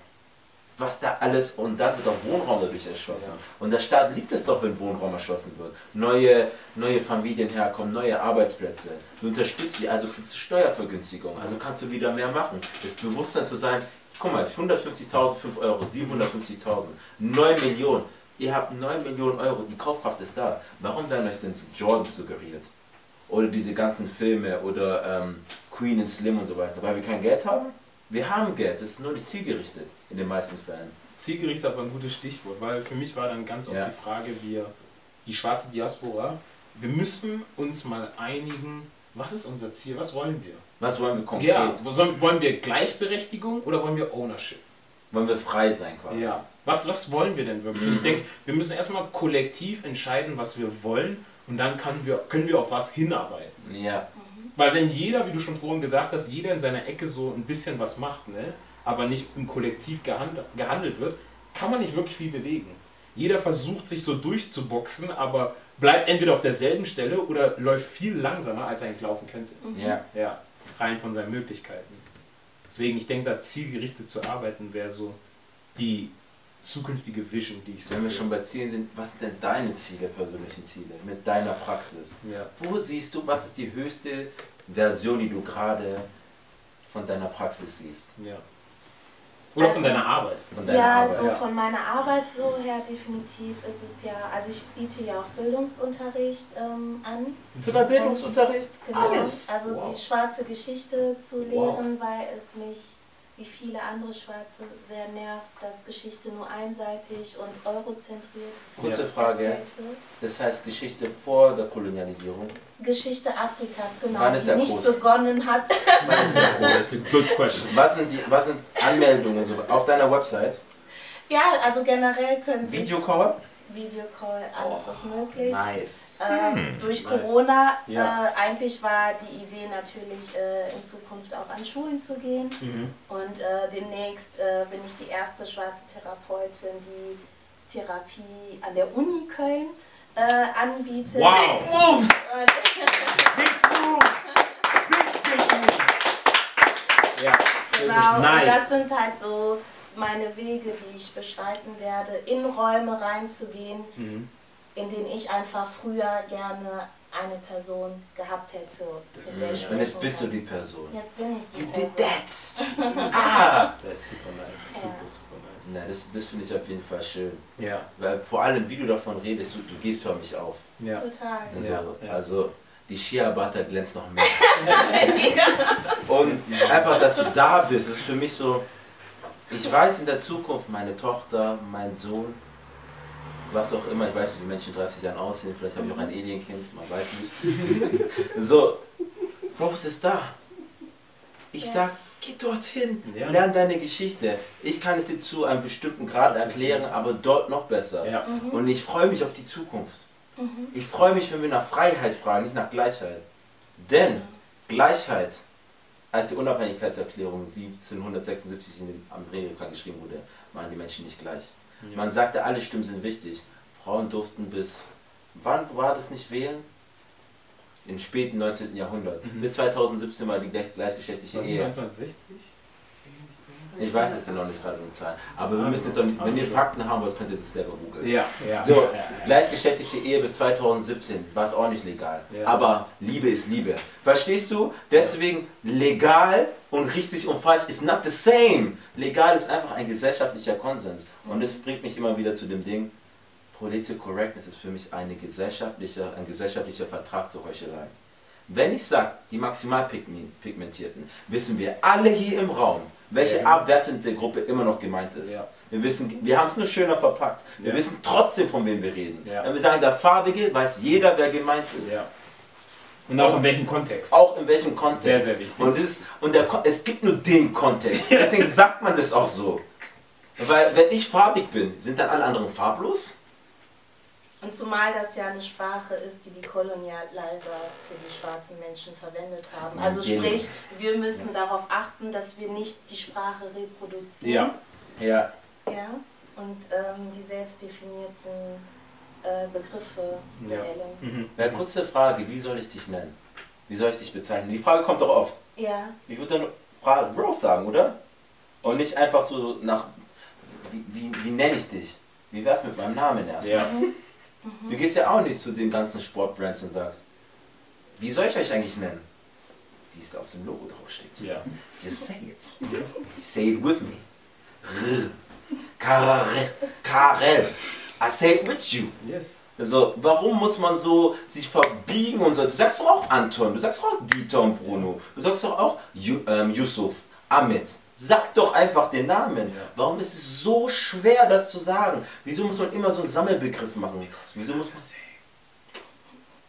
Was da alles und dann wird auch Wohnraum dadurch erschlossen. Und der Staat liebt es doch, wenn Wohnraum erschlossen wird. Neue, neue Familien herkommen, neue Arbeitsplätze. Du unterstützt die, also kriegst du Steuervergünstigung, also kannst du wieder mehr machen. Das Bewusstsein zu sein, guck mal, 150.000, 5 Euro, 750.000, 9 Millionen. Ihr habt 9 Millionen Euro, die Kaufkraft ist da. Warum werden euch denn zu Jordan suggeriert? Oder diese ganzen Filme oder ähm, Queen and Slim und so weiter, weil wir kein Geld haben? Wir haben Geld, das ist nur nicht zielgerichtet in den meisten Fällen.
Zielgerichtet aber ein gutes Stichwort, weil für mich war dann ganz oft
Ja.
die Frage, wir, die schwarze Diaspora, wir müssen uns mal einigen, was ist unser Ziel, was wollen wir?
Was wollen wir konkret?
Ja, wollen wir Gleichberechtigung oder wollen wir Ownership?
Wollen wir frei sein quasi.
Ja. Was, was wollen wir denn wirklich?
Mhm.
Ich denke, wir müssen erstmal kollektiv entscheiden, was wir wollen und dann wir, können wir auf was hinarbeiten.
Ja.
Weil wenn jeder, wie du schon vorhin gesagt hast, jeder in seiner Ecke so ein bisschen was macht, ne, aber nicht im Kollektiv gehandelt, gehandelt wird, kann man nicht wirklich viel bewegen. Jeder versucht sich so durchzuboxen, aber bleibt entweder auf derselben Stelle oder läuft viel langsamer, als er eigentlich laufen könnte.
Ja.
Ja, rein von seinen Möglichkeiten. Deswegen, ich denke, da zielgerichtet zu arbeiten wäre so die zukünftige Vision, die ich so
Wenn wir schon bei Zielen sind, was sind denn deine Ziele, persönlichen Ziele, mit deiner Praxis?
Ja.
Wo siehst du, was ist die höchste Version, die du gerade von deiner Praxis siehst?
ja. Oder von deiner Arbeit.
Von deiner
Ja,
Arbeit?
also
ja.
von meiner Arbeit so her definitiv ist es ja, also ich biete ja auch Bildungsunterricht ähm, an.
Sogar Bildungsunterricht?
Genau.
Alles?
Also
Wow.
die schwarze Geschichte zu
Wow.
lehren, weil es mich, wie viele andere Schwarze, sehr nervt, dass Geschichte nur einseitig und eurozentriert
Kurze. Frage,
wird.
das heißt Geschichte vor der Kolonialisierung.
Geschichte Afrikas, genau,
Wann ist
die
der
nicht
Kurs?
begonnen hat.
Wann ist der
a good question.
Was sind, die, was sind Anmeldungen so auf deiner Website?
ja, also generell können sich
Videocall?
Videocall, alles ist möglich.
Nice.
Ähm, durch
nice.
Corona,
Ja.
äh, eigentlich war die Idee natürlich äh, in Zukunft auch an Schulen zu gehen.
Mhm.
Und äh, demnächst äh, bin ich die erste schwarze Therapeutin, die Therapie an der Uni Köln äh, anbietet.
Wow!
Moves!
Und,
Ja, das
genau,
ist
und
nice.
das sind halt so meine Wege, die ich beschreiten werde, in Räume reinzugehen,
Mhm.
in denen ich einfach früher gerne eine Person gehabt hätte.
Und jetzt bist du die Person.
Jetzt bin ich die
You
Person.
did that! ah!
Das ist super nice. Super, super nice.
Na, das, das finde ich auf jeden Fall schön.
Ja,
Weil vor allem, wie du davon redest, du, du gehst für mich auf.
ja.
Total.
Also,
Ja, ja.
also die Shea Butter glänzt noch mehr. Und einfach, dass du da bist, ist für mich so, ich weiß in der Zukunft, meine Tochter, mein Sohn, was auch immer, ich weiß nicht, wie Menschen in 30 Jahren aussehen, vielleicht habe ich auch ein Alienkind, man weiß nicht. So, Rose ist da. Ich
Ja.
sag, geh dorthin,
Ja.
lern deine Geschichte. Ich kann es dir zu einem bestimmten Grad erklären, aber dort noch besser.
Ja.
Und ich freue mich auf die Zukunft.
Mhm.
Ich freue mich, wenn wir nach Freiheit fragen, nicht nach Gleichheit. Denn Gleichheit, als die Unabhängigkeitserklärung 1776 in Amerika geschrieben wurde, waren die Menschen nicht gleich.
Ja.
Man sagte, alle Stimmen sind wichtig. Frauen durften bis, wann war das nicht wählen? Im späten 19. Jahrhundert.
Mhm.
Bis 2017 war die gleich, gleichgeschlechtliche Ehe.
1960?
Ich weiß es genau nicht gerade in Zahlen. Aber wir müssen jetzt auch nicht, wenn ihr. Fakten haben wollt, könnt ihr das selber googeln.
Ja, ja.
So,
ja, ja, ja.
gleichgeschlechtliche Ehe bis 2017 war es auch nicht legal. Aber Liebe ist Liebe. Verstehst du? Deswegen legal und richtig und falsch ist not the same. Legal ist einfach ein gesellschaftlicher Konsens. Und das bringt mich immer wieder zu dem Ding, Political Correctness ist für mich eine gesellschaftliche, ein gesellschaftlicher Vertrag zur Heuchelei. Wenn ich sage, die Maximalpigmentierten, wissen wir alle hier im Raum, welche
Ja.
abwertende Gruppe immer noch gemeint ist.
Ja.
Wir wissen, wir haben es nur schöner verpackt. Wir
Ja.
wissen trotzdem, von wem wir reden.
Ja.
Wenn wir sagen, der Farbige, weiß jeder, wer gemeint ist.
ja. Und auch in welchem Kontext?
Auch in welchem Kontext.
Sehr, sehr wichtig.
Und, das, und der, es gibt nur den Kontext. Deswegen sagt man das auch so. Weil wenn ich farbig bin, sind dann alle anderen farblos?
Und zumal das ja eine Sprache ist, die die Kolonializer für die schwarzen Menschen verwendet haben. Also sprich, wir müssen darauf achten, dass wir nicht die Sprache reproduzieren.
Ja.
Ja.
Ja? Und ähm, die selbstdefinierten äh, Begriffe
Ja.
wählen.
Mhm.
ja. Kurze Frage, wie soll ich dich nennen? Wie soll ich dich bezeichnen? Die Frage kommt doch oft.
Ja.
Ich würde dann Frage Rose sagen, oder? Und nicht einfach so nach, wie, wie, wie nenne ich dich? Wie wär's mit meinem Namen erst?
Ja.
Du gehst ja auch nicht zu den ganzen Sportbrands und sagst, wie soll ich euch eigentlich nennen? Wie es auf dem Logo draufsteht.
Ja.
Just say it. Say it with me. Karel. Karel. I say it with you.
Yes.
Also, warum muss man so sich verbiegen und so? Du sagst doch auch Anton, du sagst doch auch Dieter und Bruno, du sagst doch auch Ju, ähm, Yusuf, Ahmed. Sag doch einfach den Namen.
Ja.
Warum ist es so schwer, das zu sagen? Wieso muss man immer so einen Sammelbegriff machen? Wieso muss man.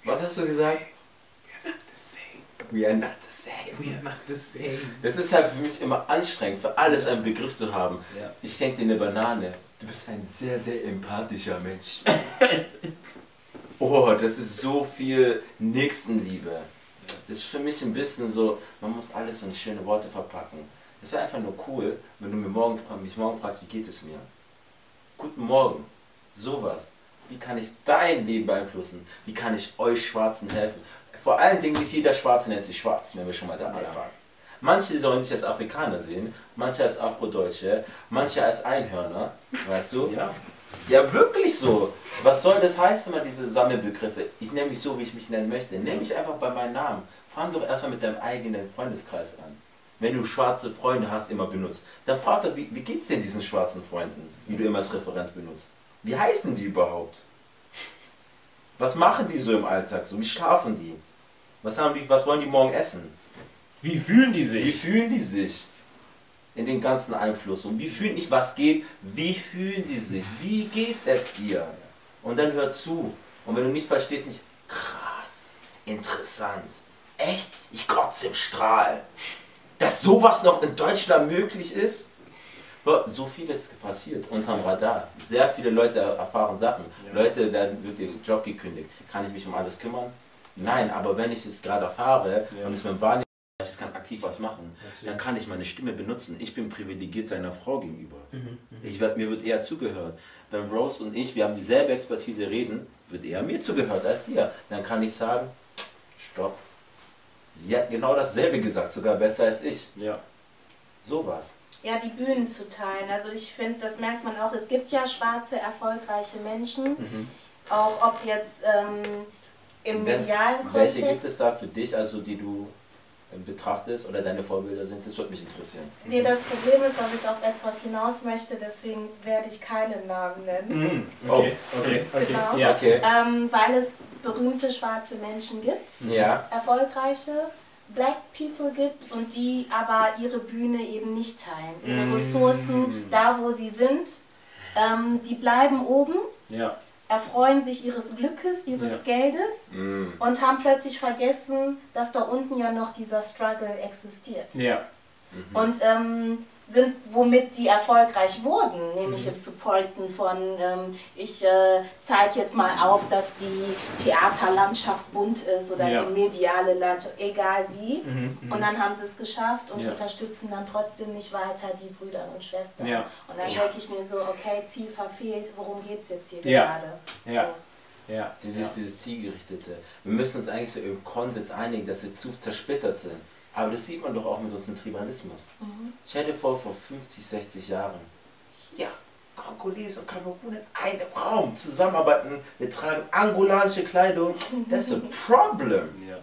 Was hast du gesagt? We are not the same.
We are not the same.
Es ist halt für mich immer anstrengend, für alles einen Begriff zu haben.
Ja.
Ich schenke dir eine Banane. Du bist ein sehr, sehr empathischer Mensch. oh, das ist so viel Nächstenliebe. Das ist für mich ein bisschen so, man muss alles in schöne Worte verpacken. Es wäre einfach nur cool, wenn du mir morgen, mich morgen fragst, wie geht es mir? Guten Morgen. Sowas. Wie kann ich dein Leben beeinflussen? Wie kann ich euch Schwarzen helfen? Vor allen Dingen nicht jeder Schwarze nennt sich Schwarz, wenn wir schon mal dabei
Ja.
waren. Manche sollen sich als Afrikaner sehen, manche als Afrodeutsche, manche als Einhörner, weißt du?
Ja.
Ja, wirklich so. Was soll das heißen, immer diese Sammelbegriffe? Ich nenne mich so, wie ich mich nennen möchte. Nenn mich einfach bei meinem Namen. Fang doch erstmal mit deinem eigenen Freundeskreis an. Wenn du schwarze Freunde hast, immer benutzt, dann frag doch, wie, wie geht's denn diesen schwarzen Freunden, die du immer als Referenz benutzt? Wie heißen die überhaupt? Was machen die so im Alltag so? Wie schlafen die? Was, haben die, was wollen die morgen essen?
Wie fühlen die
Wie
sich?
fühlen die sich in den ganzen Einfluss? Und wie fühlen nicht, was geht? Wie fühlen sie sich? Wie geht es dir? Und dann hör zu. Und wenn du nicht verstehst, nicht krass, interessant, echt, ich kotze im Strahl. Dass sowas noch in Deutschland möglich ist? So vieles passiert unterm Radar. Sehr viele Leute erfahren Sachen.
Ja.
Leute werden, wird ihr Job gekündigt. Kann ich mich um alles kümmern? Nein, aber wenn ich es gerade erfahre
Ja.
und es mir wahrnehme, ich kann aktiv was machen,
Natürlich.
dann kann ich meine Stimme benutzen. Ich bin privilegiert deiner Frau gegenüber.
Mhm,
Ich werd, mir wird eher zugehört. Wenn Rose und ich, wir haben dieselbe Expertise reden, wird eher mir zugehört als dir. Dann kann ich sagen, stopp. Sie hat genau dasselbe gesagt, sogar besser als ich.
Ja.
Sowas.
Ja, die Bühnen zu teilen. Also ich finde, das merkt man auch. Es gibt ja schwarze, erfolgreiche Menschen,
Mhm.
auch ob jetzt ähm, im
Wel-
medialen
Welche gibt
Kontext.
es da für dich, also die du betrachtest oder deine Vorbilder sind? Das würde mich interessieren.
Nee, das Problem ist, dass ich auf etwas hinaus möchte, deswegen werde ich keinen Namen nennen.
Mhm. Okay, okay, okay.
Genau.
Ja.
Okay.
Ähm, weil es berühmte schwarze Menschen gibt,
Ja.
erfolgreiche Black People gibt und die aber ihre Bühne eben nicht teilen. Ihre
Mm.
Ressourcen, da wo sie sind, ähm, die bleiben oben,
Ja.
Erfreuen sich ihres Glückes, ihres
Ja.
Geldes
Mm.
und haben plötzlich vergessen, dass da unten ja noch dieser Struggle existiert.
Ja.
Und ähm, sind, womit die erfolgreich wurden, nämlich im Supporten von, ähm, ich äh, zeige jetzt mal auf, dass die Theaterlandschaft bunt ist oder
Ja.
die mediale Landschaft, egal wie.
Mhm. mhm.
Und dann haben sie es geschafft und
Ja.
unterstützen dann trotzdem nicht weiter die Brüder und Schwestern.
Ja.
Und dann
Ja.
denke ich mir so, okay, Ziel verfehlt, worum geht es jetzt hier
Ja.
gerade?
Ja. Ja.
Dieses, dieses Zielgerichtete. Wir müssen uns eigentlich so im Konsens einigen, dass wir zu zersplittert sind. Aber das sieht man doch auch mit unserem Tribalismus.
Mhm.
Stell dir vor, vor 50, 60 Jahren. Ja, Kongolesen und Kamerun in einem Raum zusammenarbeiten. Wir tragen angolanische Kleidung. That's a problem.
Ja.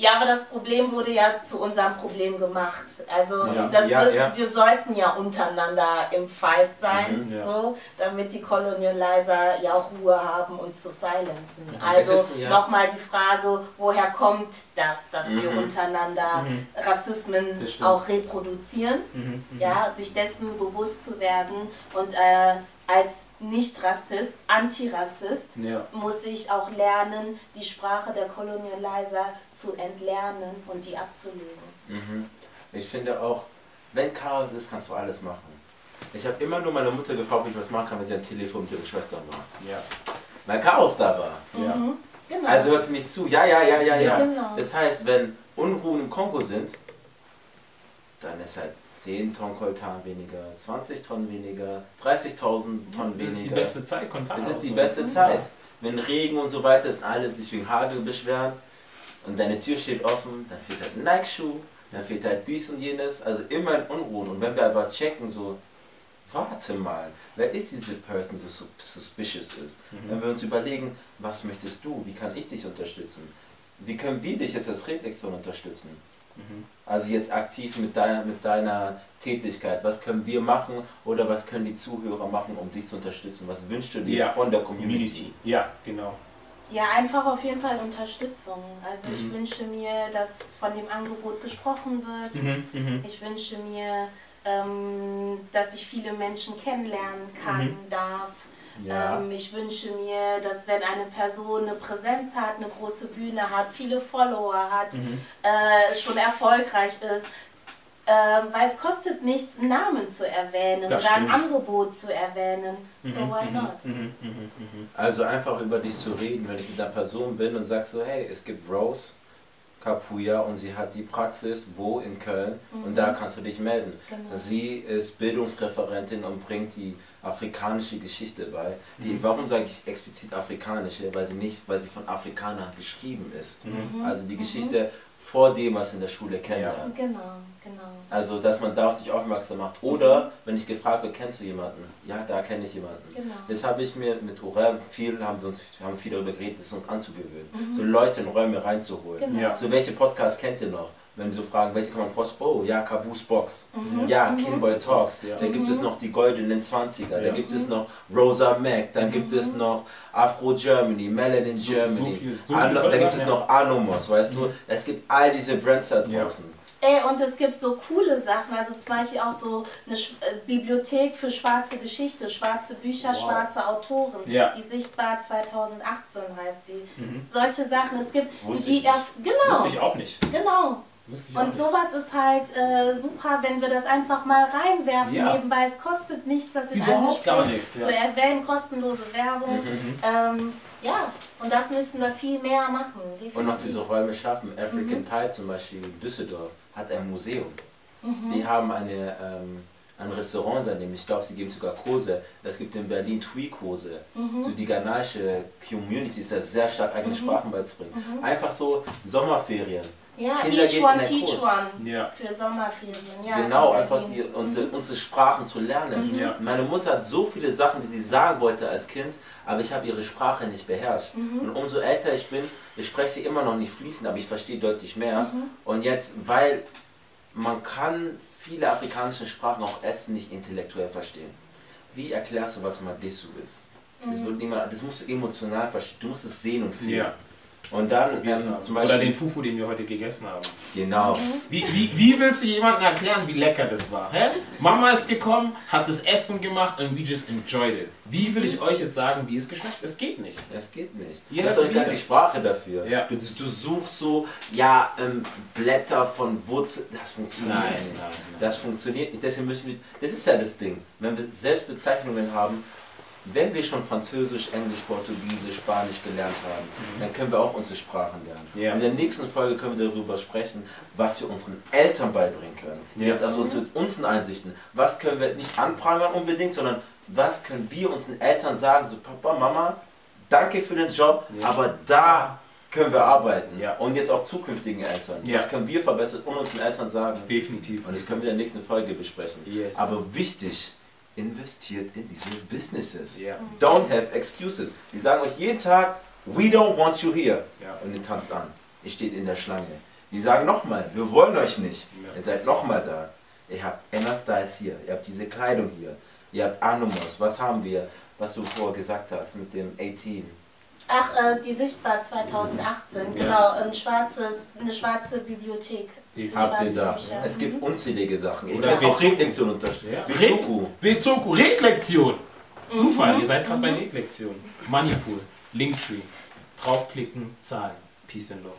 Ja, aber das Problem wurde ja zu unserem Problem gemacht. Also
Ja.
das
Ja,
wird,
ja.
wir sollten ja untereinander im Fight sein,
Mhm, ja.
so, damit die Colonializer ja auch Ruhe haben, uns zu silenzen.
Es
Also nochmal die Frage, woher kommt das, dass wir
Mhm.
untereinander Rassismen
Das stimmt.
auch reproduzieren?
Mhm. mhm.
Ja, sich dessen bewusst zu werden und äh, als Nicht-Rassist, Antirassist
Ja.
muss ich auch lernen, die Sprache der Colonializer zu entlernen und die abzulegen.
Mhm. Ich finde auch, wenn Chaos ist, kannst du alles machen. Ich habe immer nur meine Mutter gefragt, ob ich was machen kann, wenn sie am Telefon mit ihrer Schwester war.
Ja.
Weil Chaos da war.
Ja.
Mhm. Genau.
Also hört sie nicht zu. Ja, ja, ja, ja, ja.
Genau.
Das heißt, wenn Unruhen im Kongo sind, dann ist halt 10 Tonnen Koltan weniger, 20 Tonnen weniger, 30.000 Tonnen weniger.
Das ist die beste Zeit, Kontakt.
Es ist die beste
Ja.
Zeit. Wenn Regen und so weiter ist, alle sich wegen Hagel beschweren und deine Tür steht offen, dann fehlt halt ein Nike-Schuh, dann fehlt halt dies und jenes, also immer in Unruhen. Und wenn wir aber checken, so, warte mal, wer ist diese Person, die so sus- suspicious ist?
Mhm.
Wenn wir uns überlegen, was möchtest du, wie kann ich dich unterstützen? Wie können wir dich jetzt als Reflexion unterstützen?
Mhm.
Also jetzt aktiv mit deiner, mit deiner Tätigkeit. Was können wir machen oder was können die Zuhörer machen, um dich zu unterstützen? Was wünschst du dir
Ja.
von der Community?
Ja, genau.
Ja, einfach auf jeden Fall Unterstützung. Also ich
Mhm.
wünsche mir, dass von dem Angebot gesprochen wird.
Mhm. Mhm.
Ich wünsche mir, ähm, dass ich viele Menschen kennenlernen kann,
Mhm.
darf.
Ja.
Ähm, ich wünsche mir, dass wenn eine Person eine Präsenz hat, eine große Bühne hat, viele Follower hat,
Mhm.
äh, schon erfolgreich ist, ähm, weil es kostet nichts, einen Namen zu erwähnen
Das
oder ein. Angebot zu erwähnen. So why not?
Mhm, mhm, mhm.
Also einfach über dich zu reden, wenn ich mit einer Person bin und sag so, hey, es gibt Rose Capuya und sie hat die Praxis wo in Köln und da kannst du dich melden.
Genau.
Sie ist Bildungsreferentin und bringt die afrikanische Geschichte bei. Die,
Mhm.
Warum sage ich explizit afrikanische? Weil sie nicht, weil sie von Afrikanern geschrieben ist.
Mhm.
Also die Geschichte vor dem, was in der Schule kennenlernt.
Genau, genau.
Also, dass man da auf dich aufmerksam macht. Oder, wenn ich gefragt wird, kennst du jemanden? Ja, da kenne ich jemanden.
Genau.
Das habe ich mir mit Orem, viel haben wir uns haben viel darüber geredet, das uns anzugewöhnen.
Mhm.
So Leute in Räume reinzuholen.
Genau.
Ja.
So, welche Podcasts kennt ihr noch? Wenn so fragen, welche kann man vorstellen? Oh, ja, Caboose Box.
Mhm.
Ja, Kinboy Talks.
Ja.
Da gibt es noch die goldenen 20er. Da
Ja.
gibt es noch Rosa Mac. Dann gibt es noch Afro Germany, Melanin
So-
Germany.
so viel- so viele
da gibt es noch Anomos, weißt du? Es gibt all diese Brands da
Ja.
draußen.
Ey, und es gibt so coole Sachen, also zum Beispiel auch so eine Sch äh, Bibliothek für schwarze Geschichte, schwarze Bücher,
Wow.
schwarze Autoren.
Ja.
Die Sichtbar 2018 heißt die.
Mhm.
Solche Sachen, es gibt
Wusste
die
ich
erf- genau,
Wusste ich auch nicht.
genau. Und sowas ist halt äh, super, wenn wir das einfach mal reinwerfen
Ja.
nebenbei. Es kostet nichts, das in einem Gespräch
ja.
zu erwähnen, kostenlose Werbung.
Mhm.
Ähm, ja, und das müssen wir viel mehr machen.
Und noch diese Räume schaffen. African
Mhm.
Tide zum Beispiel in Düsseldorf hat ein Museum.
Mhm.
Die haben eine, ähm, ein Restaurant daneben. Ich glaube, sie geben sogar Kurse. Es gibt in Berlin Tui-Kurse.
Mhm.
So die ghanaische Community ist da sehr stark eigene Sprachen beizubringen. Einfach so Sommerferien.
Ja,
Kinder
each
gehen
one, teach
Kurs.
one.
Ja.
Für Sommerferien, ja.
genau,
in
einfach die, unsere, unsere Sprachen zu lernen.
Mhm. Ja.
Meine Mutter hat so viele Sachen, die sie sagen wollte als Kind, aber ich habe ihre Sprache nicht beherrscht.
Mhm.
Und umso älter ich bin, ich spreche sie immer noch nicht fließend, aber ich verstehe deutlich mehr.
Mhm.
Und jetzt, weil man kann viele afrikanische Sprachen auch Essen nicht intellektuell verstehen. Wie erklärst du, was Madesu ist? Das,
Mhm.
wird niemand, das musst du emotional verstehen. Du musst es sehen und fühlen. Und dann ähm, zum Beispiel.
Oder den Fufu, den wir heute gegessen haben.
genau.
Wie, wie, wie willst du jemandem erklären, wie lecker das war? Hä? Mama ist gekommen, hat das Essen gemacht und we just enjoyed it. Wie will ich euch jetzt sagen, wie es geschmeckt? Es geht nicht.
Das geht nicht.
Jeder
du hast auch ganz die Sprache dafür.
Ja.
Du, du suchst so, ja, ähm, Blätter von Wurzeln. Das funktioniert
Nein,
nicht.
nein, nein.
Das funktioniert nicht. Deswegen müssen wir. Das ist ja das Ding. Wenn wir Selbstbezeichnungen haben, wenn wir schon Französisch, Englisch, Portugiesisch, Spanisch gelernt haben, dann können wir auch unsere Sprachen lernen.
Mhm. Ja.
In der nächsten Folge können wir darüber sprechen, was wir unseren Eltern beibringen können.
Ja.
Jetzt aus uns mit unseren Einsichten. Was können wir nicht anprangern unbedingt, sondern was können wir unseren Eltern sagen, so Papa, Mama, danke für den Job,
Ja.
aber da können wir arbeiten.
Ja.
Und jetzt auch zukünftigen Eltern.
Ja.
Was können wir verbessern und unseren Eltern sagen?
Definitiv.
Und das können wir in der nächsten Folge besprechen.
Yes.
Aber wichtig, investiert in diese Businesses.
Ja.
Don't have excuses. Die sagen euch jeden Tag, we don't want you here.
Ja.
Und ihr tanzt an. Ihr steht in der Schlange. Die sagen nochmal, wir wollen euch nicht. Ihr seid nochmal da. Ihr habt Styles hier. Ihr habt diese Kleidung hier. Ihr habt Anomos. Was haben wir? Was du vorher gesagt hast mit dem 18.
Ach, äh, die Sichtbar 2018,
Ja.
genau, ein schwarzes, eine schwarze Bibliothek.
Die
Habt ihr da? Es gibt
Mhm.
unzählige Sachen.
Oder
könnt auch unterstützen.
Ja.
Bezoku.
Bezoku, Redlektion. Zufall, ihr seid gerade bei Redlektion. Moneypool, Linktree. Draufklicken, zahlen. Peace and Love.